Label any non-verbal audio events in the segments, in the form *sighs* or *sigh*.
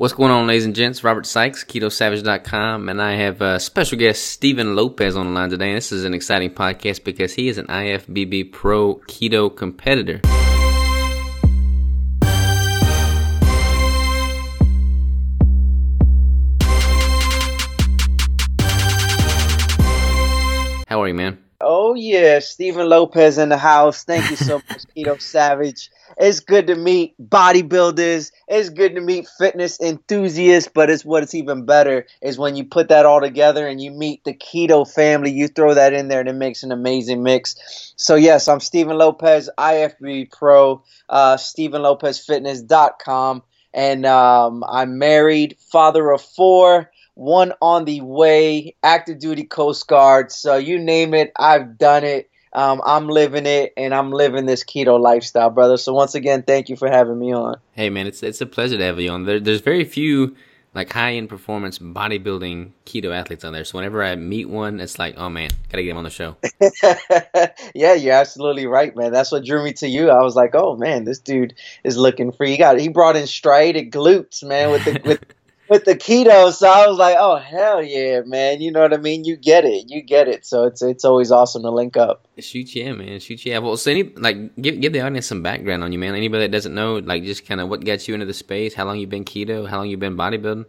What's going on, ladies and gents? Robert Sykes, KetoSavage.com, and I have a special guest, Steven Lopez, on the line today. This is an exciting podcast because he is an IFBB Pro Keto competitor. How are you, man? Oh yeah, Steven Lopez in the house. Thank you so much, *laughs* Keto Savage. It's good to meet bodybuilders. It's good to meet fitness enthusiasts, but it's what's even better is when you put that all together and you meet the keto family. You throw that in there and it makes an amazing mix. So yes, I'm Steven Lopez, IFBB Pro, uh, StevenLopezFitness.com, and um, I'm married, father of four one on the way, active duty Coast Guard. So you name it, I've done it. Um, I'm living it, and I'm living this keto lifestyle, brother. So once again, thank you for having me on. Hey, man, it's it's a pleasure to have you on. There, there's very few like high end performance bodybuilding keto athletes on there. So whenever I meet one, it's like, oh man, gotta get him on the show. *laughs* yeah, you're absolutely right, man. That's what drew me to you. I was like, oh man, this dude is looking free. He got he brought in striated glutes, man, with the with *laughs* with the keto. So I was like, oh hell yeah, man. You know what I mean? You get it. You get it. So it's it's always awesome to link up. Shoot yeah, man. Shoot yeah. Well, so any like give give the audience some background on you, man. Anybody that doesn't know, like just kind of what got you into the space, how long you been keto, how long you been bodybuilding.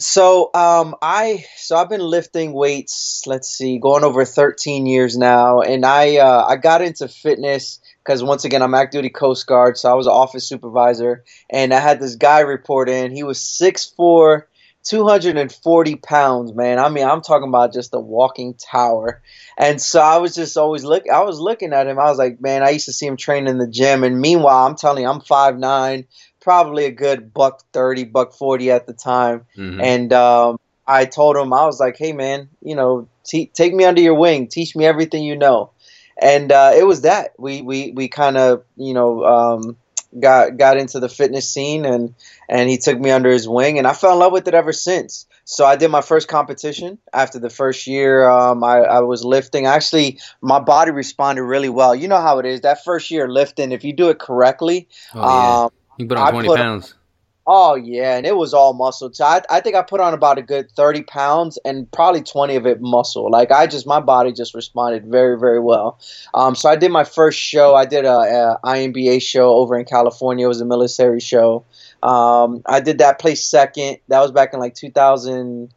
So um, I so I've been lifting weights. Let's see, going over 13 years now, and I uh, I got into fitness because once again I'm active duty Coast Guard, so I was an office supervisor, and I had this guy report in. He was 6'4", 240 pounds, man. I mean, I'm talking about just a walking tower. And so I was just always look. I was looking at him. I was like, man, I used to see him train in the gym. And meanwhile, I'm telling you, I'm five nine, probably a good buck thirty, buck forty at the time. Mm-hmm. And um, I told him, I was like, hey, man, you know, take me under your wing, teach me everything you know and uh, it was that we we we kind of you know um, got got into the fitness scene and and he took me under his wing and I fell in love with it ever since. So I did my first competition after the first year. Um, I, I was lifting. Actually, my body responded really well. You know how it is. That first year lifting, if you do it correctly, oh, yeah. um, you put on twenty pounds. Oh yeah, and it was all muscle. So I, I think I put on about a good thirty pounds, and probably twenty of it muscle. Like I just, my body just responded very, very well. Um, so I did my first show. I did a, a INBA show over in California. It was a military show. Um, I did that, place second. That was back in like two thousand.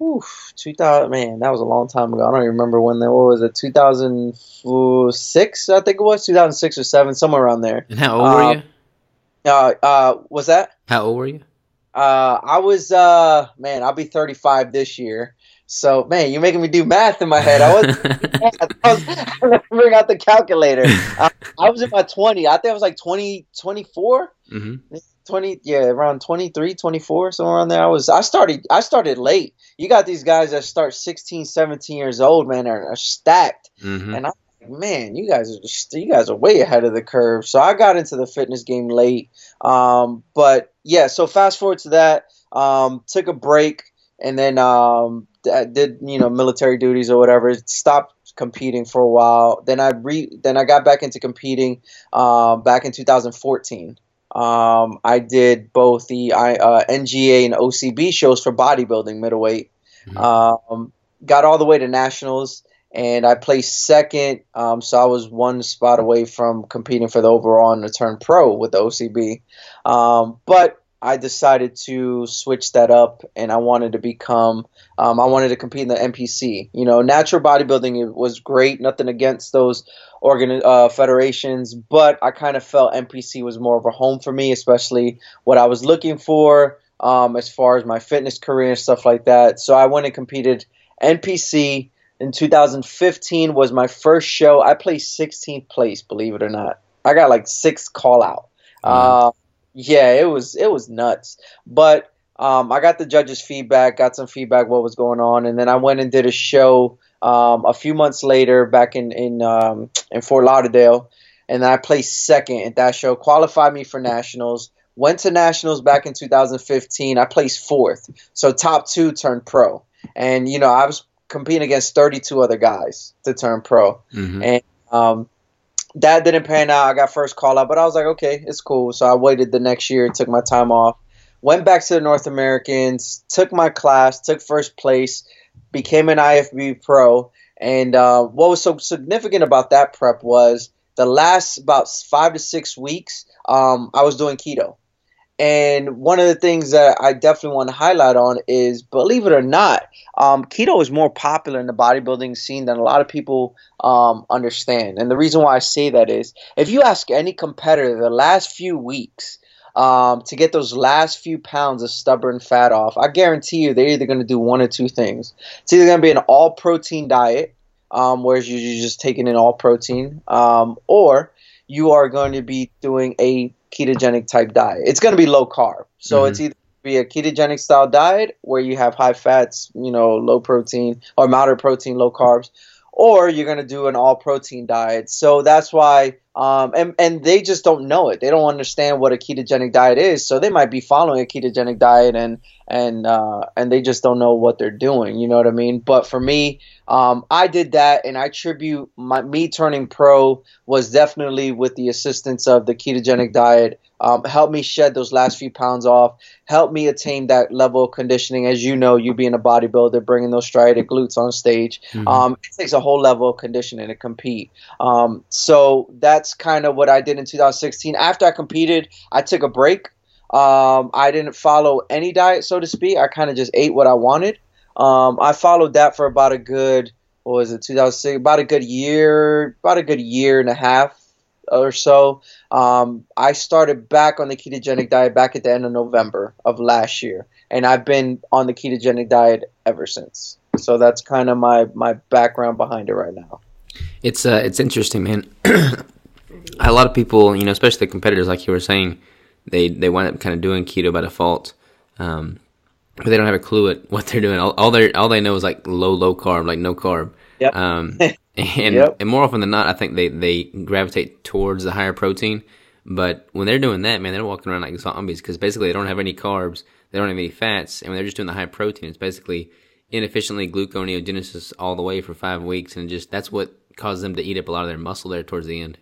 Oof, 2000, man, that was a long time ago. I don't even remember when that what was it, 2006, I think it was, 2006 or 7, somewhere around there. And how old um, were you? Uh, uh, was that? How old were you? Uh, I was, uh, man, I'll be 35 this year. So, man, you're making me do math in my head. I *laughs* was, I was bring out the calculator. *laughs* Uh, I was in my 20. I think I was like 20, 24. Mm-hmm. 20 yeah around 23 24 somewhere around there i was i started i started late you got these guys that start 16 17 years old man are, are stacked mm-hmm. and i man, you guys are just, you guys are way ahead of the curve. So I got into the fitness game late. Um, but yeah, so fast forward to that. Um, took a break and then um, did you know military duties or whatever. Stopped competing for a while. Then I re then I got back into competing um, back in 2014. Um, I did both the uh, NGA and OCB shows for bodybuilding middleweight. Mm-hmm. Um, got all the way to nationals and I placed second. Um, so I was one spot away from competing for the overall and to turn pro with the OCB. Um, but I decided to switch that up, and I wanted to become. Um, I wanted to compete in the NPC. You know, natural bodybuilding it was great. Nothing against those organ uh, federations, but I kind of felt NPC was more of a home for me, especially what I was looking for um, as far as my fitness career and stuff like that. So I went and competed NPC in 2015 was my first show. I placed 16th place, believe it or not. I got like six call out. Mm-hmm. Uh, yeah, it was it was nuts. But um, I got the judges' feedback, got some feedback what was going on, and then I went and did a show um, a few months later back in in um, in Fort Lauderdale, and I placed second at that show. Qualified me for nationals. Went to nationals back in 2015. I placed fourth, so top two turned pro. And you know, I was competing against 32 other guys to turn pro. Mm-hmm. And um, that didn't pan out. I got first call out, but I was like, okay, it's cool. So I waited the next year, took my time off. went back to the North Americans, took my class, took first place, became an IFBB pro. And uh, what was so significant about that prep was the last about five to six weeks, um, I was doing keto. And one of the things that I definitely want to highlight on is, believe it or not, um, keto is more popular in the bodybuilding scene than a lot of people um, understand. And the reason why I say that is, if you ask any competitor the last few weeks um, to get those last few pounds of stubborn fat off, I guarantee you they're either going to do one or two things. It's either going to be an all protein diet, um, where you're just taking in all protein, um, or you are going to be doing a ketogenic type diet. It's going to be low carb. So mm-hmm. it's either be a ketogenic style diet where you have high fats, you know, low protein or moderate protein, low carbs, or you're going to do an all protein diet. So that's why um, and and they just don't know it. They don't understand what a ketogenic diet is. So they might be following a ketogenic diet and and uh, and they just don't know what they're doing. You know what I mean? But for me, um, I did that, and I attribute my me turning pro was definitely with the assistance of the ketogenic diet. Um, helped me shed those last few pounds off. Helped me attain that level of conditioning. As you know, you being a bodybuilder, bringing those striated glutes on stage, mm-hmm. um, it takes a whole level of conditioning to compete. Um, so that's kind of what I did in 2016. After I competed, I took a break. Um, I didn't follow any diet, so to speak. I kind of just ate what I wanted. Um, I followed that for about a good, what was it, 2006? About a good year, about a good year and a half or so. Um, I started back on the ketogenic diet back at the end of November of last year, and I've been on the ketogenic diet ever since. So that's kind of my my background behind it right now. It's uh, it's interesting, man. *clears throat* a lot of people, you know, especially the competitors, like you were saying, they they wind up kind of doing keto by default, um, but they don't have a clue at what they're doing. All, all they all they know is like low low carb, like no carb. Yep. Um, *laughs* and yep. and more often than not, I think they they gravitate towards the higher protein. But when they're doing that, man, they're walking around like zombies because basically they don't have any carbs, they don't have any fats, and when they're just doing the high protein, it's basically inefficiently gluconeogenesis all the way for five weeks, and just that's what causes them to eat up a lot of their muscle there towards the end.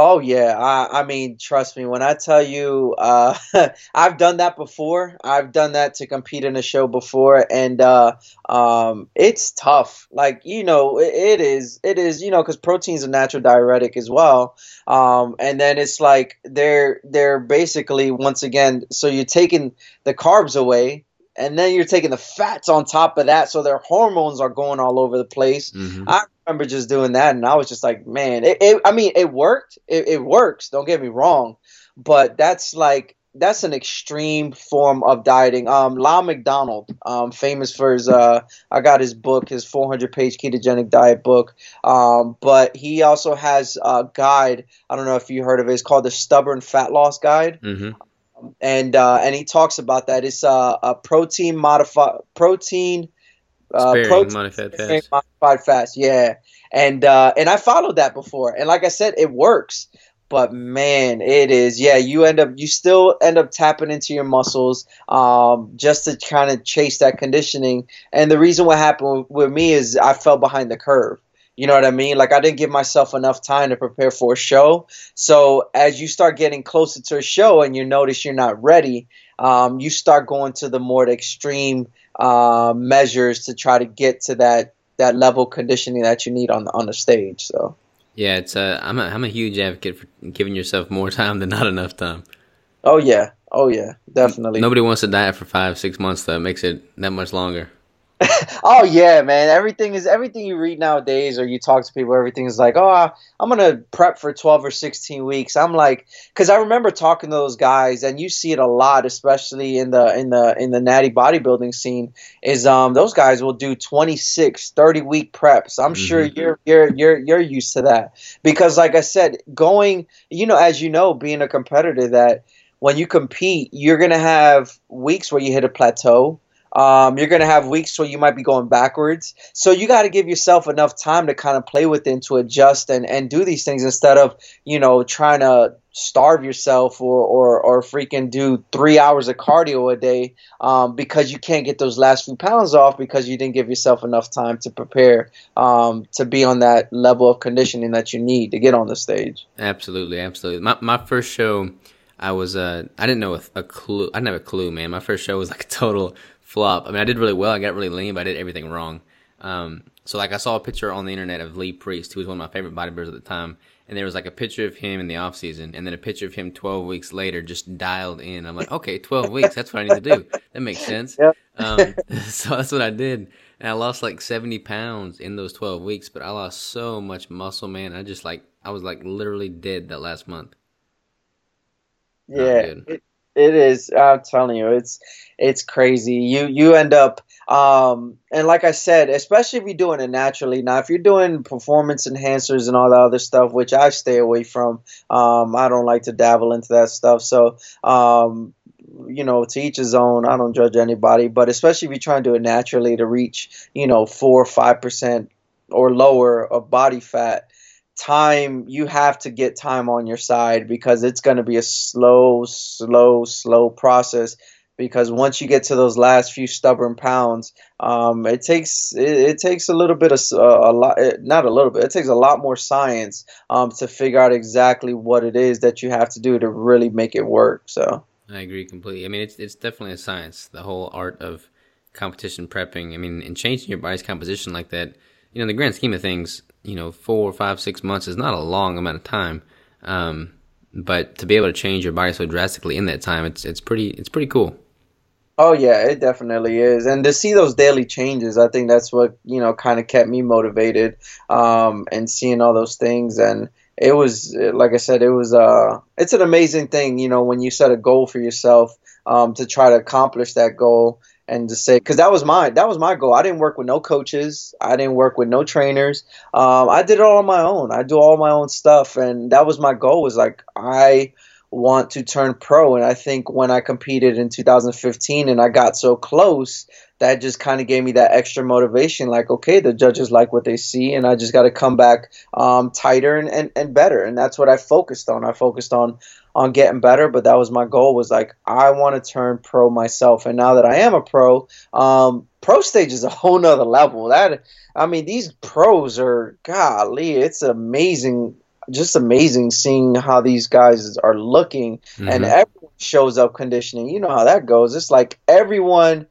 Oh yeah, I, I mean, trust me when I tell you, uh, *laughs* I've done that before. I've done that to compete in a show before, and uh, um, it's tough. Like you know, it, it is, it is, you know, because protein's a natural diuretic as well. Um, and then it's like they're they're basically once again, so you're taking the carbs away, and then you're taking the fats on top of that, so their hormones are going all over the place. Mm-hmm. I remember just doing that, and I was just like, man, it, it I mean, it worked. It, it works. Don't get me wrong, but that's like that's an extreme form of dieting. Um, Lyle McDonald, um, famous for his, uh, I got his book, his 400 page ketogenic diet book. Um, but he also has a guide. I don't know if you heard of it. It's called the Stubborn Fat Loss Guide. Mm-hmm. And uh, and he talks about that. It's uh, a protein modified protein uh, protein modified fast. Modified fast, yeah. And uh, and I followed that before, and like I said, it works. But man, it is yeah. You end up you still end up tapping into your muscles um, just to kind of chase that conditioning. And the reason what happened with, with me is I fell behind the curve. You know what I mean? Like I didn't give myself enough time to prepare for a show. So as you start getting closer to a show and you notice you're not ready, um, you start going to the more extreme uh, measures to try to get to that that level conditioning that you need on the on the stage. So yeah, it's uh, I'm a I'm a huge advocate for giving yourself more *laughs* time than not enough time. Oh yeah, oh yeah, definitely. Nobody wants to diet for five six months. That makes it that much longer. *laughs* oh yeah, man. Everything is everything you read nowadays, or you talk to people. Everything is like, oh, I'm gonna prep for 12 or 16 weeks. I'm like, because I remember talking to those guys, and you see it a lot, especially in the in the in the natty bodybuilding scene. Is um those guys will do 26, 30 week preps. I'm mm-hmm. sure you're you're you're you're used to that because, like I said, going, you know, as you know, being a competitor, that when you compete, you're gonna have weeks where you hit a plateau um, you're going to have weeks where you might be going backwards. So you got to give yourself enough time to kind of play with it and to adjust and, and do these things instead of, you know, trying to starve yourself or, or, or freaking do three hours of cardio a day um, because you can't get those last few pounds off because you didn't give yourself enough time to prepare um, to be on that level of conditioning that you need to get on the stage. Absolutely. Absolutely. My, my first show I was uh I didn't know a, a, clue. I didn't have a clue, man. My first show was like a total flop. I mean, I did really well. I got really lean, but I did everything wrong. Um, so like I saw a picture on the internet of Lee Priest, who was one of my favorite bodybuilders at the time, and there was like a picture of him in the off season, and then a picture of him 12 weeks later, just dialed in. I'm like, okay, 12 weeks. That's what I need to do. That makes sense. Yep. Um, *laughs* so that's what I did. And I lost like 70 pounds in those 12 weeks, but I lost so much muscle, man. I just like, I was like literally dead that last month. Yeah, it, it is. I'm telling you, it's it's crazy. You you end up um, and like I said, especially if you're doing it naturally. Now, if you're doing performance enhancers and all that other stuff, which I stay away from, um, I don't like to dabble into that stuff. So, um, you know, to each his own. I don't judge anybody, but especially if you're trying to do it naturally to reach, you know, four or five percent or lower of body fat, time you have to get time on your side because it's going to be a slow, slow, slow process. Because once you get to those last few stubborn pounds, um, it takes it, it, takes a little bit of uh, a lot, not a little bit. It takes a lot more science um, to figure out exactly what it is that you have to do to really make it work. So I agree completely. I mean, it's it's definitely a science. The whole art of competition prepping. I mean, and changing your body's composition like that. You know, in the grand scheme of things, you know, four, five, six months is not a long amount of time. Um, but to be able to change your body so drastically in that time, it's it's pretty it's pretty cool. Oh yeah, it definitely is, and to see those daily changes, I think that's what you know kind of kept me motivated, um, and seeing all those things, and it was like I said, it was uh, it's an amazing thing, you know, when you set a goal for yourself, um, to try to accomplish that goal, and to say because that was my that was my goal. I didn't work with no coaches. I didn't work with no trainers. Um, I did it all on my own. I do all my own stuff, and that was my goal. Was like I want to turn pro, and I think when I competed in 2015 and I got so close, that just kind of gave me that extra motivation. Like, okay, the judges like what they see, and I just got to come back um, tighter and, and, and better. And that's what I focused on. I focused on on getting better, but that was my goal. Was like I want to turn pro myself. And now that I am a pro, um, pro stage is a whole nother level. That I mean, these pros are golly, it's amazing just amazing seeing how these guys are looking mm-hmm. and everyone shows up conditioning. You know how that goes. It's like everyone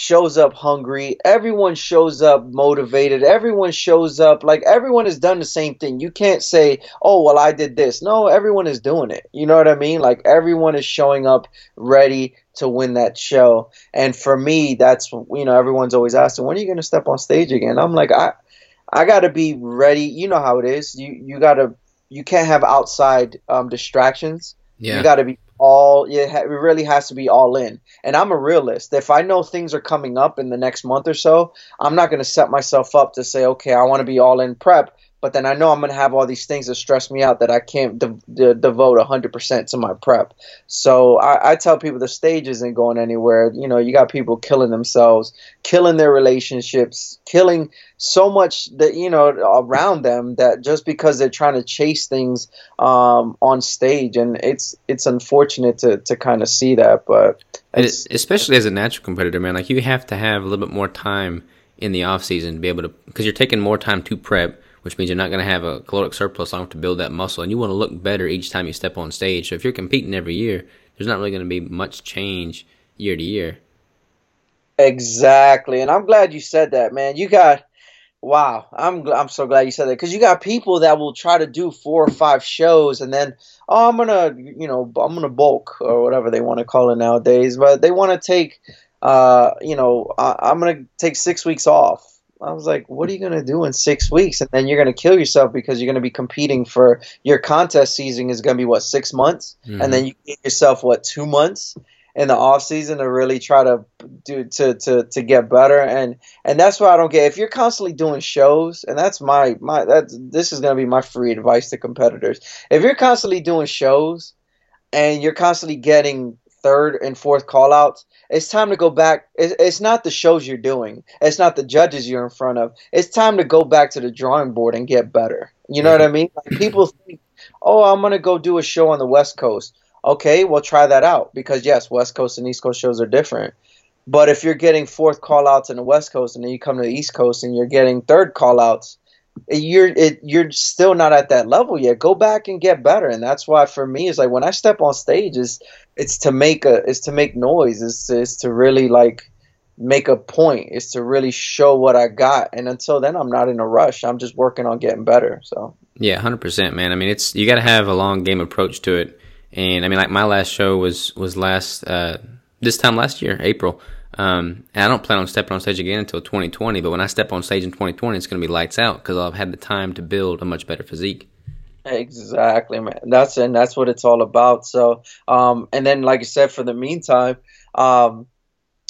shows up hungry. Everyone shows up motivated. Everyone shows up like everyone has done the same thing. You can't say, "Oh, well, I did this." No, everyone is doing it. You know what I mean? Like everyone is showing up ready to win that show. And for me, that's you know, everyone's always asking, "When are you going to step on stage again?" I'm like, I I got to be ready. You know how it is. You you got to you can't have outside um, distractions. Yeah. You got to be all it, ha- it really has to be all in and i'm a realist if i know things are coming up in the next month or so i'm not going to set myself up to say okay i want to be all in prep but then I know I'm going to have all these things that stress me out that I can't de- de- devote 100% to my prep. So I, I, tell people the stage isn't going anywhere. You know, you got people killing themselves, killing their relationships, killing so much that, you know, around them that just because they're trying to chase things um, on stage. And it's it's unfortunate to, to kind of see that. But especially as a natural competitor, man, like you have to have a little bit more time in the off season to be able to, because you're taking more time to prep which means you're not going to have a caloric surplus long to build that muscle, and you want to look better each time you step on stage. So if you're competing every year, there's not really going to be much change year to year. Exactly, and I'm glad you said that, man. You got wow, I'm I'm so glad you said that because you got people that will try to do four or five shows and then oh I'm gonna you know I'm gonna bulk or whatever they want to call it nowadays, but they want to take uh you know I, I'm gonna take six weeks off I was like, what are you going to do in six weeks? And then you're going to kill yourself because you're going to be competing for your contest season is going to be what, six months? Mm-hmm. And then you get yourself, what, two months in the off season to really try to do to, to, to get better. And, and that's what I don't get. If you're constantly doing shows, and that's my, my, that this is going to be my free advice to competitors. If you're constantly doing shows and you're constantly getting third and fourth call outs, it's time to go back. It's not the shows you're doing. It's not the judges you're in front of. It's time to go back to the drawing board and get better. You know what I mean? Like people mm-hmm. think, oh, I'm going to go do a show on the West Coast. Okay, well, try that out because, yes, West Coast and East Coast shows are different. But if you're getting fourth call outs in the West Coast and then you come to the East Coast and you're getting third call outs, you're it, you're still not at that level yet. Go back and get better, and that's why for me it's like when I step on stage, is it's to make a it's to make noise. It's it's to really like make a point. It's to really show what I got, and until then, I'm not in a rush. I'm just working on getting better. So yeah, hundred percent, man. I mean, it's you got to have a long game approach to it, and I mean, like my last show was was last uh, this time last year, April. Um, and I don't plan on stepping on stage again until 2020. But when I step on stage in 2020, it's going to be lights out because have had the time to build a much better physique. Exactly, man. That's and that's what it's all about. So, um, and then like I said, for the meantime, um,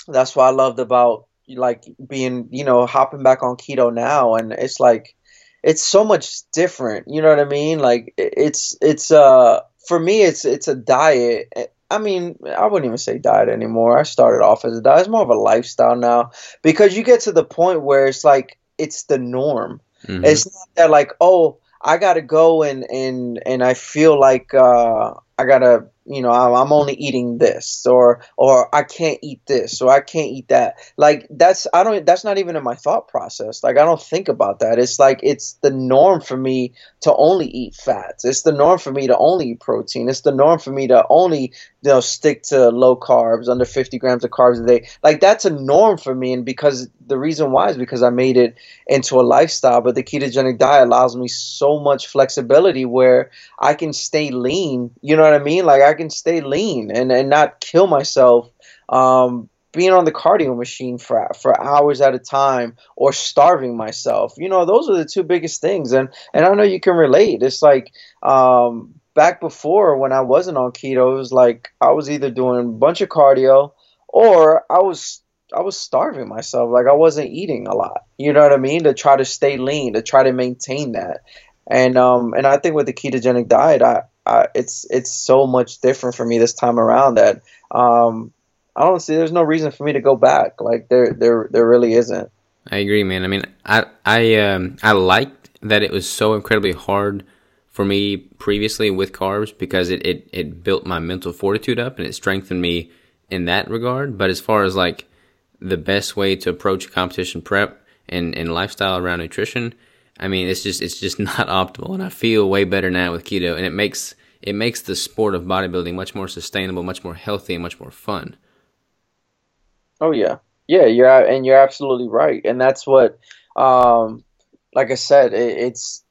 that's what I loved about like being, you know, hopping back on keto now, and it's like it's so much different. You know what I mean? Like it's it's uh for me it's it's a diet I mean, I wouldn't even say diet anymore. I started off as a diet. It's more of a lifestyle now because you get to the point where it's like it's the norm. Mm-hmm. It's not that like, oh, I gotta go and and and I feel like uh, I gotta you know oh, I'm only eating this or or I can't eat this or I can't eat that. Like that's I don't that's not even in my thought process. Like I don't think about that. It's like it's the norm for me to only eat fats. It's the norm for me to only eat protein. It's the norm for me to only you know stick to low carbs under 50 grams of carbs a day. Like that's a norm for me and because the reason why is because I made it into a lifestyle. But the ketogenic diet allows me so much flexibility where I can stay lean. You know what I mean? Like I can stay lean and, and not kill myself um, being on the cardio machine for for hours at a time or starving myself. You know, those are the two biggest things. And and I know you can relate. It's like um, back before when I wasn't on keto, it was like I was either doing a bunch of cardio or I was I was starving myself. Like I wasn't eating a lot. You know what I mean? To try to stay lean, to try to maintain that. And um and I think with the ketogenic diet, I it's it's so much different for me this time around that um, I don't see. There's no reason for me to go back. Like there there there really isn't. I agree, man. I mean, I I um I liked that it was so incredibly hard for me previously with carbs because it, it, it built my mental fortitude up and it strengthened me in that regard. But as far as like the best way to approach competition prep and, and lifestyle around nutrition, I mean, it's just it's just *laughs* not optimal, and I feel way better now with keto, and it makes it makes the sport of bodybuilding much more sustainable, much more healthy, and much more fun. Oh yeah, yeah, you're and you're absolutely right, and that's what, um, like I said, it, it's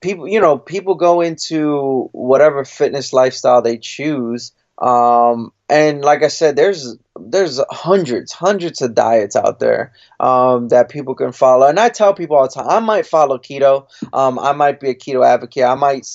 people. You know, people go into whatever fitness lifestyle they choose, um, and like I said, there's there's hundreds, hundreds of diets out there um, that people can follow. And I tell people all the time, I might follow keto. Um, I might be a keto advocate. I might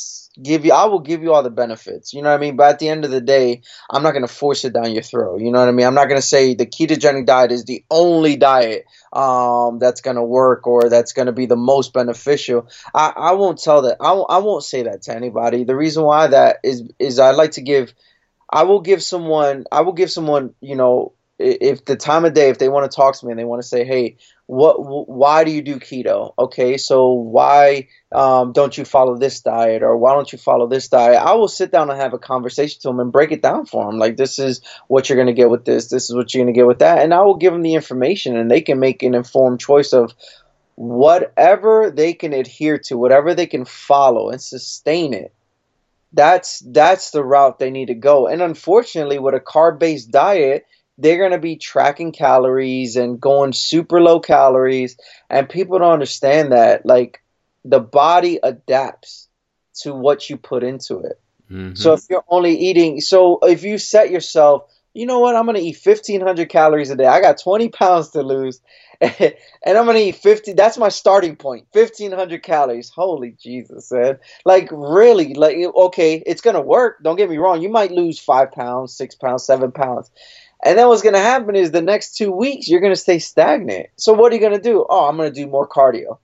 give you, I will give you all the benefits. You know what I mean? But at the end of the day, I'm not going to force it down your throat. You know what I mean? I'm not going to say the ketogenic diet is the only diet um, that's going to work or that's going to be the most beneficial. I, I won't tell that. I, I won't say that to anybody. The reason why that is is I like to give I will give someone I will give someone you know if the time of day if they want to talk to me and they want to say hey what why do you do keto? Okay so why um, don't you follow this diet or why don't you follow this diet? I will sit down and have a conversation to them and break it down for them like this is what you're going to get with this this is what you're going to get with that. And i will give them the information and they can make an informed choice of whatever they can adhere to whatever they can follow and sustain it that's that's the route they need to go. And unfortunately, with a carb-based diet, they're going to be tracking calories and going super low calories and people don't understand that like the body adapts to what you put into it. Mm-hmm. So if you're only eating so if you set yourself, you know what, I'm going to eat 1500 calories a day. I got 20 pounds to lose *laughs* and I'm gonna eat 50. That's my starting point. 1500 calories. Holy Jesus, man! Like really, like okay, it's gonna work. Don't get me wrong. You might lose five pounds, six pounds, seven pounds, and then what's gonna happen is the next two weeks you're gonna stay stagnant. So what are you gonna do? Oh, I'm gonna do more cardio.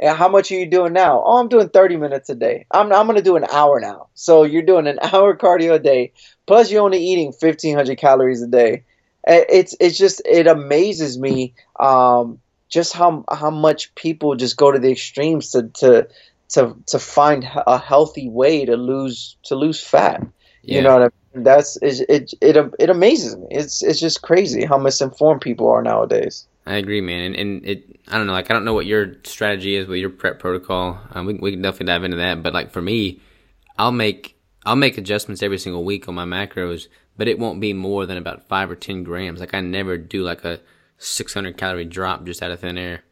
And how much are you doing now? Oh, I'm doing 30 minutes a day. I'm, I'm going to do an hour now. So you're doing an *laughs* hour cardio a day, plus you're only eating 1,500 calories a day it's it's just it amazes me um, just how how much people just go to the extremes to to to to find a healthy way to lose to lose fat. Yeah. You know what I mean? That's it, it it it amazes me. It's it's just crazy how misinformed people are nowadays. I agree, man. And, and it, I don't know, like I don't know what your strategy is with your prep protocol. Um, we we can definitely dive into that. But like for me, I'll make I'll make adjustments every single week on my macros, but it won't be more than about five or ten grams. Like I never do like a 600 calorie drop just out of thin air.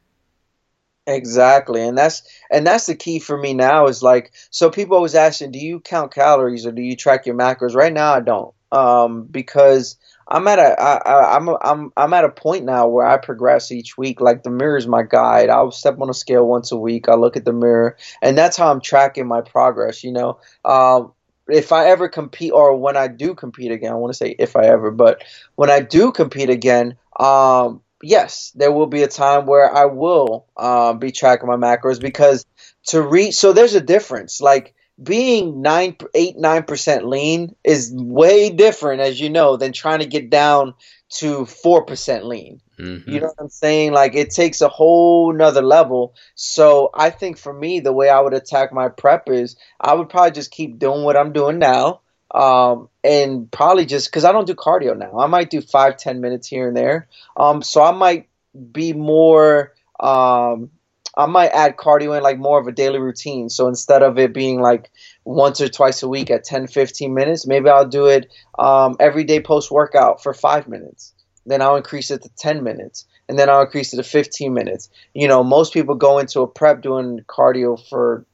Exactly, and that's and that's the key for me now. Is like so people always asking, do you count calories or do you track your macros? Right now, I don't, um, because I'm at a I, I'm I'm I'm at a point now where I progress each week. Like the mirror is my guide. I'll step on a scale once a week. I look at the mirror, and that's how I'm tracking my progress. You know, um, if I ever compete or when I do compete again, I want to say if I ever, but when I do compete again, um, yes, there will be a time where I will um, be tracking my macros because to reach. So there's a difference. Like being nine, eight, nine percent lean is way different, as you know, than trying to get down to four percent lean. Mm-hmm. You know what I'm saying? Like it takes a whole nother level. So I think for me, the way I would attack my prep is I would probably just keep doing what I'm doing now um, and probably just because I don't do cardio now. I might do five, ten minutes here and there. Um, so I might be more. Um, I might add cardio in like more of a daily routine. So instead of it being like once or twice a week at 10, 15 minutes, maybe I'll do it um, every day post workout for five minutes. Then I'll increase it to 10 minutes. And then I'll increase it to 15 minutes. You know, most people go into a prep doing cardio for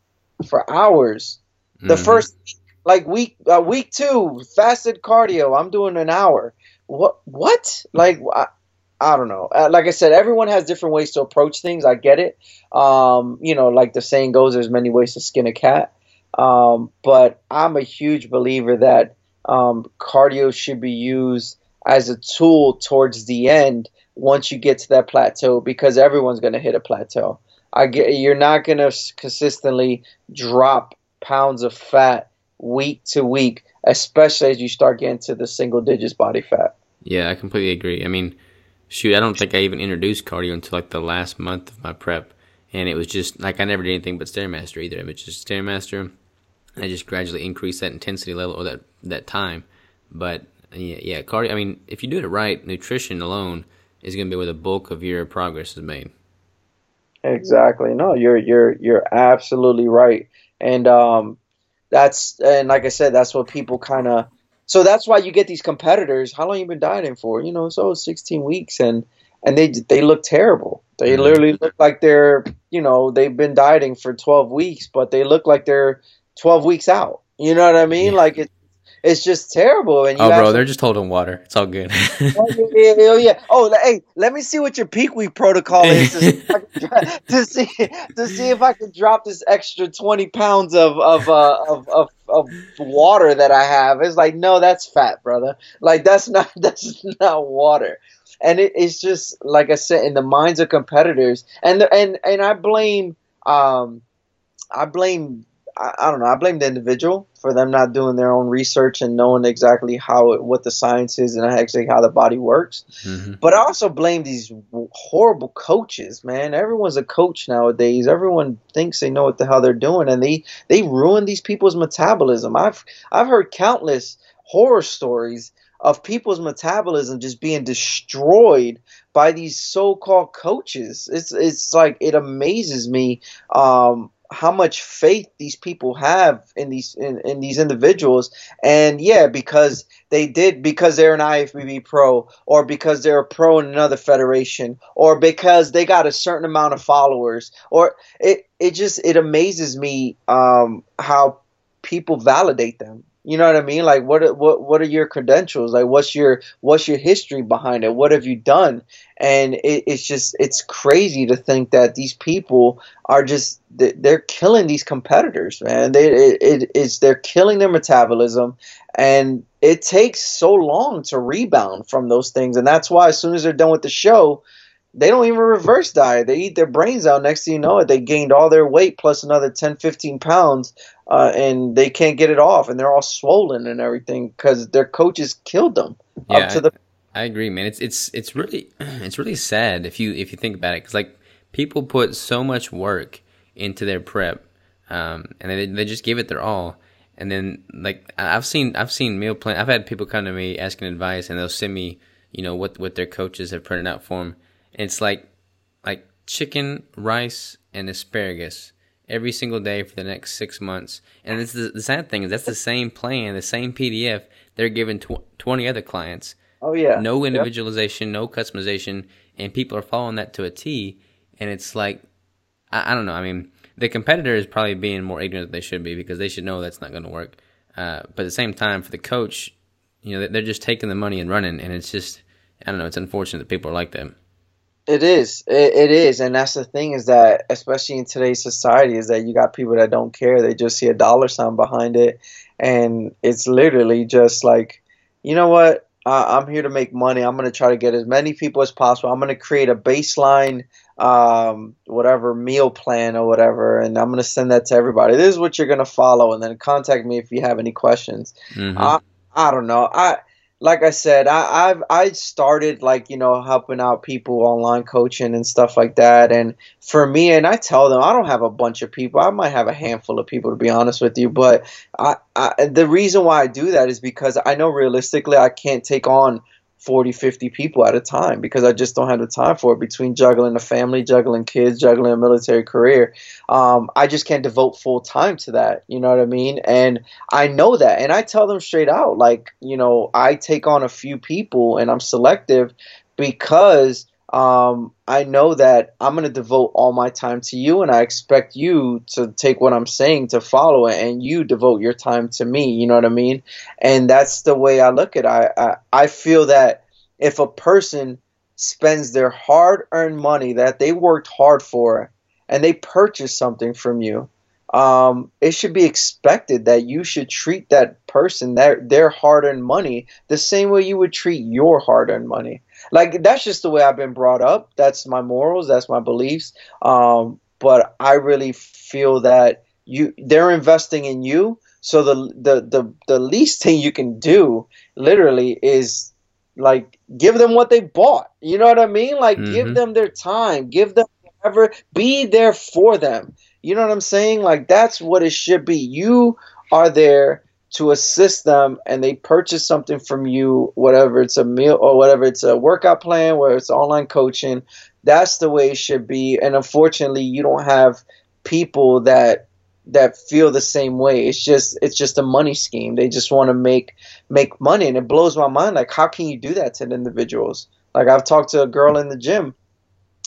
for hours. The mm-hmm. first like week uh, week two, fasted cardio. I'm doing an hour. What? What? Like I, don't know. Uh, like I said, everyone has different ways to approach things. I get it. Um, you know, like the saying goes, there's many ways to skin a cat. Um, but I'm a huge believer that um, cardio should be used as a tool towards the end once you get to that plateau because everyone's going to hit a plateau. I get you're not going to consistently drop pounds of fat week to week, especially as you start getting to the single digits body fat. Yeah, I completely agree. I mean, shoot, I don't think I even introduced cardio until like the last month of my prep, and it was just like I never did anything but stairmaster either. It was just stairmaster. I just gradually increased that intensity level or that that time. But yeah, yeah, cardio. I mean, if you do it right, nutrition alone is going to be where the bulk of your progress is made. Exactly. No, you're you're you're absolutely right. And um, that's and like I said, that's what people kind of. So that's why you get these competitors. How long you been dieting for? You know, so 16 weeks, and and they they look terrible. They mm-hmm. literally look like they're you know they've been dieting for 12 weeks, but they look like they're 12 weeks out. You know what I mean? Yeah. Like it, it's just terrible. And oh, bro, they're just holding water. It's all good. oh, yeah, oh, yeah. Oh, hey, let me see what your peak week protocol is to, *laughs* to see to see if I can drop this extra twenty pounds of of, uh, of of of water that I have. It's like, no, that's fat, brother. Like that's not *laughs* that's not water. And it, it's just like I said, in the minds of competitors, and the, and and I blame um, I blame I, I, don't know. I blame the individual for them not doing their own research and knowing exactly how it, what the science is and actually how the body works. Mm-hmm. But I also blame these horrible coaches, man. Everyone's a coach nowadays. Everyone thinks they know what the hell they're doing, and they they ruin these people's metabolism. I've I've heard countless horror stories of people's metabolism just being destroyed by these so-called coaches. It's it's like it amazes me um, how much faith these people have in these in, in these individuals. And yeah because they did because they're an IFBB pro or because they're a pro in another federation or because they got a certain amount of followers or it it just it amazes me um, how people validate them you know what I mean? Like what what what are your credentials? Like what's your what's your history behind it? What have you done? And it, it's just it's crazy to think that these people are just they're killing these competitors, man. They it, it is they're killing their metabolism, and it takes so long to rebound from those things. And that's why as soon as they're done with the show, they don't even reverse diet. They eat their brains out. Next thing you know it, they gained all their weight plus another 10, 15 pounds uh, and they can't get it off, and they're all swollen and everything because their coaches killed them. Yeah, up to the. I, I agree, man. It's it's it's really *clears throat* it's really sad if you if you think about it, because like people put so much work into their prep, um, and they they just give it their all, and then like I've seen I've seen meal plan. I've had people come to me asking advice, and they'll send me you know what what their coaches have printed out for them, And It's like like chicken, rice, and asparagus every single day for the next six months. And it's the, the sad thing is that's the same plan, the same PDF they're giving tw- 20 other clients. Oh yeah. No individualization, yep. no customization, and people are following that to a T. And it's like, I, I, don't know. I mean, the competitor is probably being more ignorant than they should be because they should know that's not going to work. Uh, but at the same time, for the coach, you know, they're just taking the money and running, and it's just, I don't know. It's unfortunate that people are like that. It is. It, it is, and that's the thing is that, especially in today's society, is that you got people that don't care. They just see a dollar sign behind it, and it's literally just like, you know what? Uh, I'm here to make money. I'm going to try to get as many people as possible. I'm going to create a baseline, um, whatever meal plan or whatever, and I'm going to send that to everybody. This is what you're going to follow, and then contact me if you have any questions. Mm-hmm. I, I don't know. I like I said, I, I've I started like you know helping out people online coaching and stuff like that. And for me, and I tell them I don't have a bunch of people. I might have a handful of people to be honest with you. But I, I the reason why I do that is because I know realistically I can't take on 40, 50 people at a time because I just don't have the time for it between juggling a family, juggling kids, juggling a military career. Um, I just can't devote full time to that. You know what I mean? And I know that. And I tell them straight out, like, you know, I take on a few people and I'm selective because um, I know that I'm going to devote all my time to you, and I expect you to take what I'm saying to follow it, and you devote your time to me. You know what I mean? And that's the way I look at it. I, I, I feel that if a person spends their hard earned money that they worked hard for and they purchase something from you, um, it should be expected that you should treat that person, their, their hard earned money, the same way you would treat your hard earned money. Like that's just the way I've been brought up. That's my morals. That's my beliefs. Um, but I really feel that you they're investing in you. So the the the the least *laughs* thing you can do, literally, is like give them what they bought. You know what I mean? Like mm-hmm. give them their time. Give them whatever. Be there for them. You know what I'm saying? Like that's what it should be. You are there to assist them and they purchase something from you, whatever it's a meal or whatever it's a workout plan, whether it's online coaching, that's the way it should be. And unfortunately, you don't have people that that feel the same way. It's just it's just a money scheme. They just want to make make money, and it blows my mind. Like, how can you do that to individuals? Like, I've talked to a girl in the gym,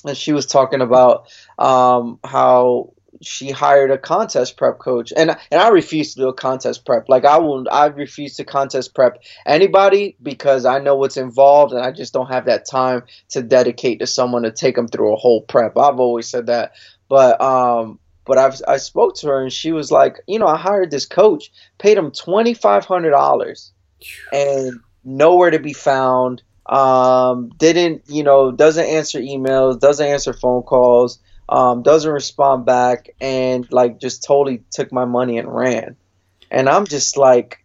and she was talking about um, how she hired a contest prep coach and and I refuse to do a contest prep. Like I will I refuse to contest prep anybody because I know what's involved and I just don't have that time to dedicate to someone to take them through a whole prep. I've always said that. But um but I've I spoke to her and she was like, you know, I hired this coach, paid him twenty five hundred dollars and nowhere to be found. Um, didn't you know, doesn't answer emails, doesn't answer phone calls um, doesn't respond back, and like just totally took my money and ran. And I'm just like,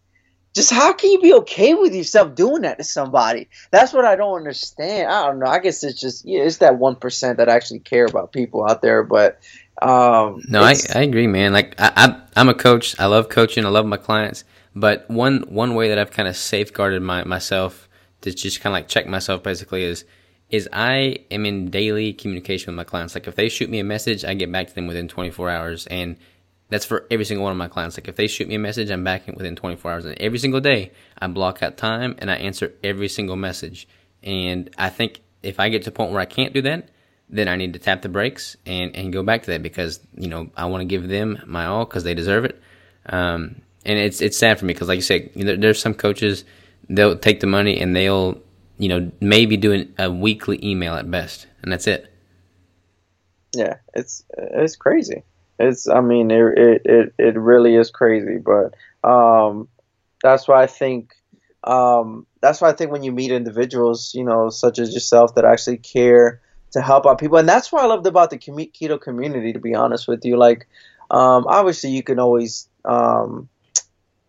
just how can you be okay with yourself doing that to somebody? That's what I don't understand. I don't know. I guess it's just yeah, it's that one percent that actually care about people out there. But um, no, I, I agree, man. Like I, I I'm a coach. I love coaching. I love my clients. But one one way that I've kind of safeguarded my myself to just kind of like check myself basically is is I am in daily communication with my clients. Like if they shoot me a message, I get back to them within 24 hours, and that's for every single one of my clients. Like if they shoot me a message, I'm back within 24 hours, and every single day I block out time and I answer every single message. And I think if I get to a point where I can't do that, then I need to tap the brakes and, and go back to that because you know I want to give them my all because they deserve it. Um, and it's it's sad for me because like you said, know, there's some coaches they'll take the money and they'll you know, maybe doing a weekly email at best, and that's it. Yeah, it's it's crazy. It's I mean it it it, really is crazy, but um, that's why I think um, that's why I think when you meet individuals, you know, such as yourself that actually care to help out people, and that's what I loved about the keto community. To be honest with you, like um, obviously you can always um,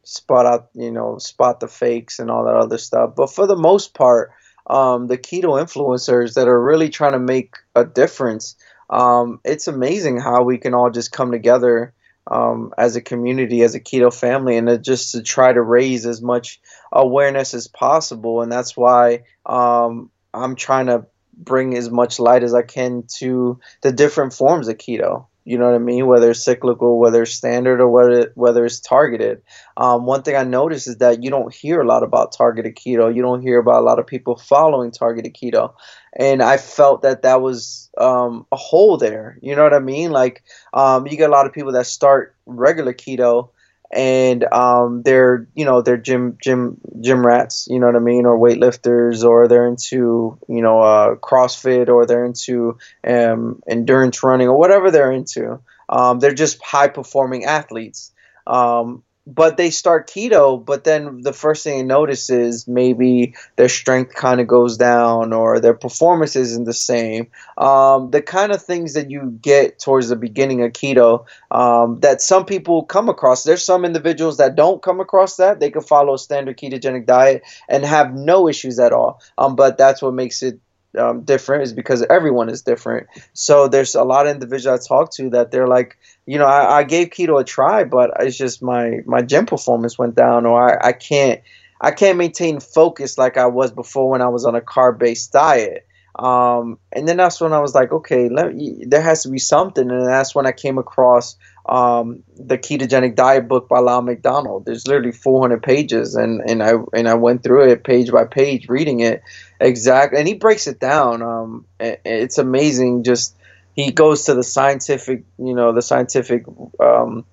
spot out, you know, spot the fakes and all that other stuff. But for the most part, um, the keto influencers that are really trying to make a difference, um, it's amazing how we can all just come together um, as a community, as a keto family, and just to try to raise as much awareness as possible. And that's why um, I'm trying to bring as much light as I can to the different forms of keto. You know what I mean? Whether it's cyclical, whether it's standard, or whether whether it's targeted. Um, one thing I noticed is that you don't hear a lot about targeted keto. You don't hear about a lot of people following targeted keto, and I felt that that was um, a hole there. You know what I mean? Like um, you get a lot of people that start regular keto and um, they're you know they're gym gym gym rats you know what I mean or weightlifters or they're into you know uh, CrossFit or they're into um, endurance running or whatever they're into. Um, they're just high performing athletes. Um, but they start keto, but then the first thing you notice is maybe their strength kind of goes down or their performance isn't the same. Um, the kind of things that you get towards the beginning of keto um, that some people come across. There's some individuals that don't come across that. They can follow a standard ketogenic diet and have no issues at all. Um, but that's what makes it um, different is because everyone is different. So there's a lot of individuals I talk to that they're like, you know, I, I gave keto a try, but it's just my my gym performance went down, or I, I can't I can't maintain focus like I was before when I was on a carb based diet. Um, and then that's when I was like, okay, let, there has to be something. And that's when I came across um, the ketogenic diet book by Lyle McDonald. There's literally 400 pages, and, and I and I went through it page by page, reading it exactly. And he breaks it down. Um, it's amazing. Just he goes to the scientific, you know, the scientific um,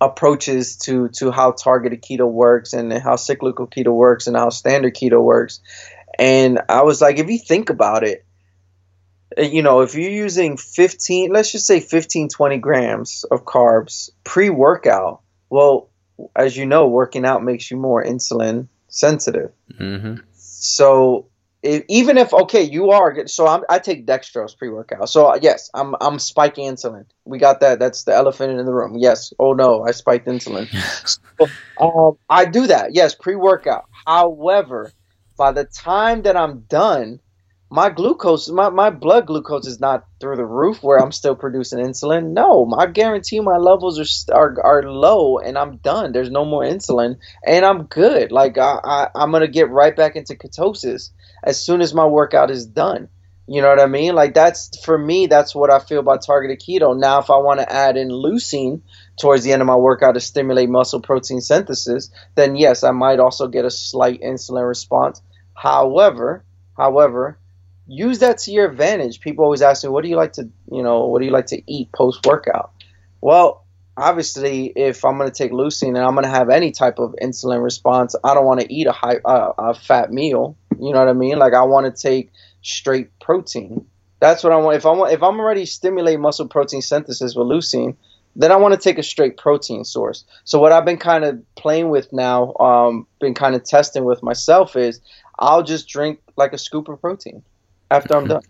approaches to to how targeted keto works and how cyclical keto works and how standard keto works. And I was like, if you think about it, uh, you know, if you're using 15, let's just say 15, 20 grams of carbs pre workout, well, as you know, working out makes you more insulin sensitive. Mm-hmm. So if, even if okay, you are so I'm, i take dextrose pre workout. So uh, yes, I'm I'm spiking insulin. We got that. That's the elephant in the room. Yes. Oh no, I spiked insulin. *laughs* so, um, I do that. Yes, pre workout. However, by the time that I'm done, my glucose, my, my blood glucose is not through the roof where I'm still producing insulin. No, I guarantee my levels are, are, are low and I'm done. There's no more insulin and I'm good. Like I, I, I'm going to get right back into ketosis as soon as my workout is done. You know what I mean? Like that's for me. That's what I feel about targeted keto. Now, if I want to add in leucine towards the end of my workout to stimulate muscle protein synthesis, then yes, I might also get a slight insulin response. However, however, use that to your advantage. People always ask me, "What do you like to, you know, what do you like to eat post workout?" Well, obviously, if I'm going to take leucine and I'm going to have any type of insulin response, I don't want to eat a high, uh, a fat meal. You know what I mean? Like I want to take straight protein. That's what I want. If I want, if I'm already stimulate muscle protein synthesis with leucine, then I want to take a straight protein source. So what I've been kind of playing with now, um, been kind of testing with myself is I'll just drink like a scoop of protein after I'm done.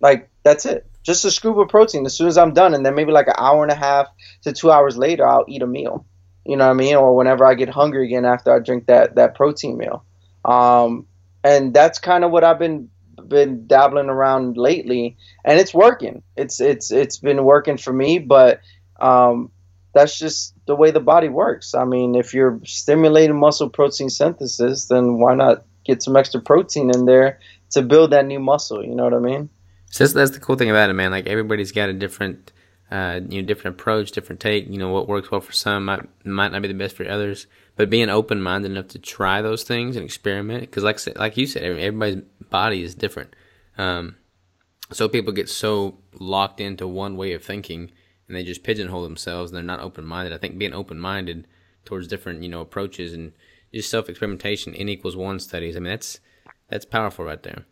Like that's it. Just a scoop of protein as soon as I'm done, and then maybe like an hour and a half to two hours later, I'll eat a meal. You know what I mean? Or whenever I get hungry again after I drink that that protein meal. Um, and that's kind of what I've been been dabbling around lately, and it's working. It's it's it's been working for me, but um, that's just the way the body works. I mean, if you're stimulating muscle protein synthesis, then why not get some extra protein in there to build that new muscle. You know what I mean? So that's, that's the cool thing about it, man. Like everybody's got a different, uh, you know, different approach, different take. You know, what works well for some might might not be the best for others. But being open minded enough to try those things and experiment, because like like you said, everybody's body is different. Um, so people get so locked into one way of thinking and they just pigeonhole themselves and they're not open minded. I think being open minded towards different, you know, approaches and just self experimentation, n equals one studies. I mean, that's that's powerful right there.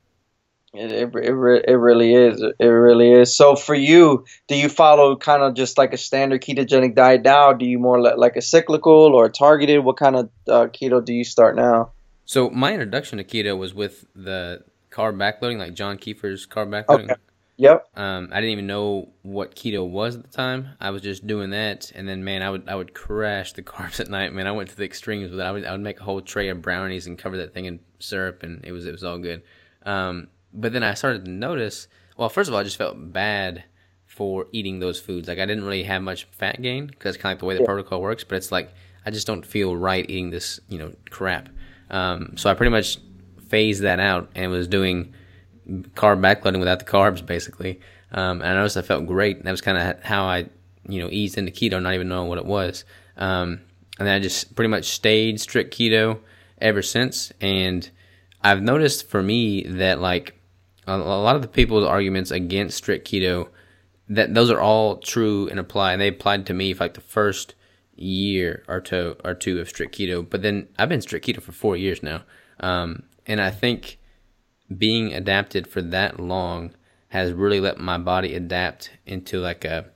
It, it, it, it really is. It really is. So for you, do you follow kind of just like a standard ketogenic diet now? Do you more like a cyclical or targeted? What kind of uh, keto do you start now? So my introduction to keto was with the carb backloading, like John Kiefer's carb backloading. Okay. Yep. Um, I didn't even know what keto was at the time. I was just doing that, and then man, I would I would crash the *laughs* carbs at night. Man, I went to the extremes with it. I would I would make a whole tray of brownies and cover that thing in syrup, and it was it was all good. Um, but then I started to notice. Well, first of all, I just felt bad for eating those foods. Like I didn't really have much fat gain because kind of like the way the yeah. protocol works. But it's like I just don't feel right eating this, you know, crap. Um, so I pretty much phased that out and was doing carb backloading without the carbs, basically. Um, and I noticed I felt great. That was kind of how I, you know, eased into keto, not even knowing what it was. Um, and then I just pretty much stayed strict keto ever since. And I've noticed for me that like a, lot of the people's arguments against strict keto, that those are all true and apply, and they applied to me for like the first year or two or two of strict keto. But then I've been strict keto for four years now, um, and I think being adapted for that long has really let my body adapt into like a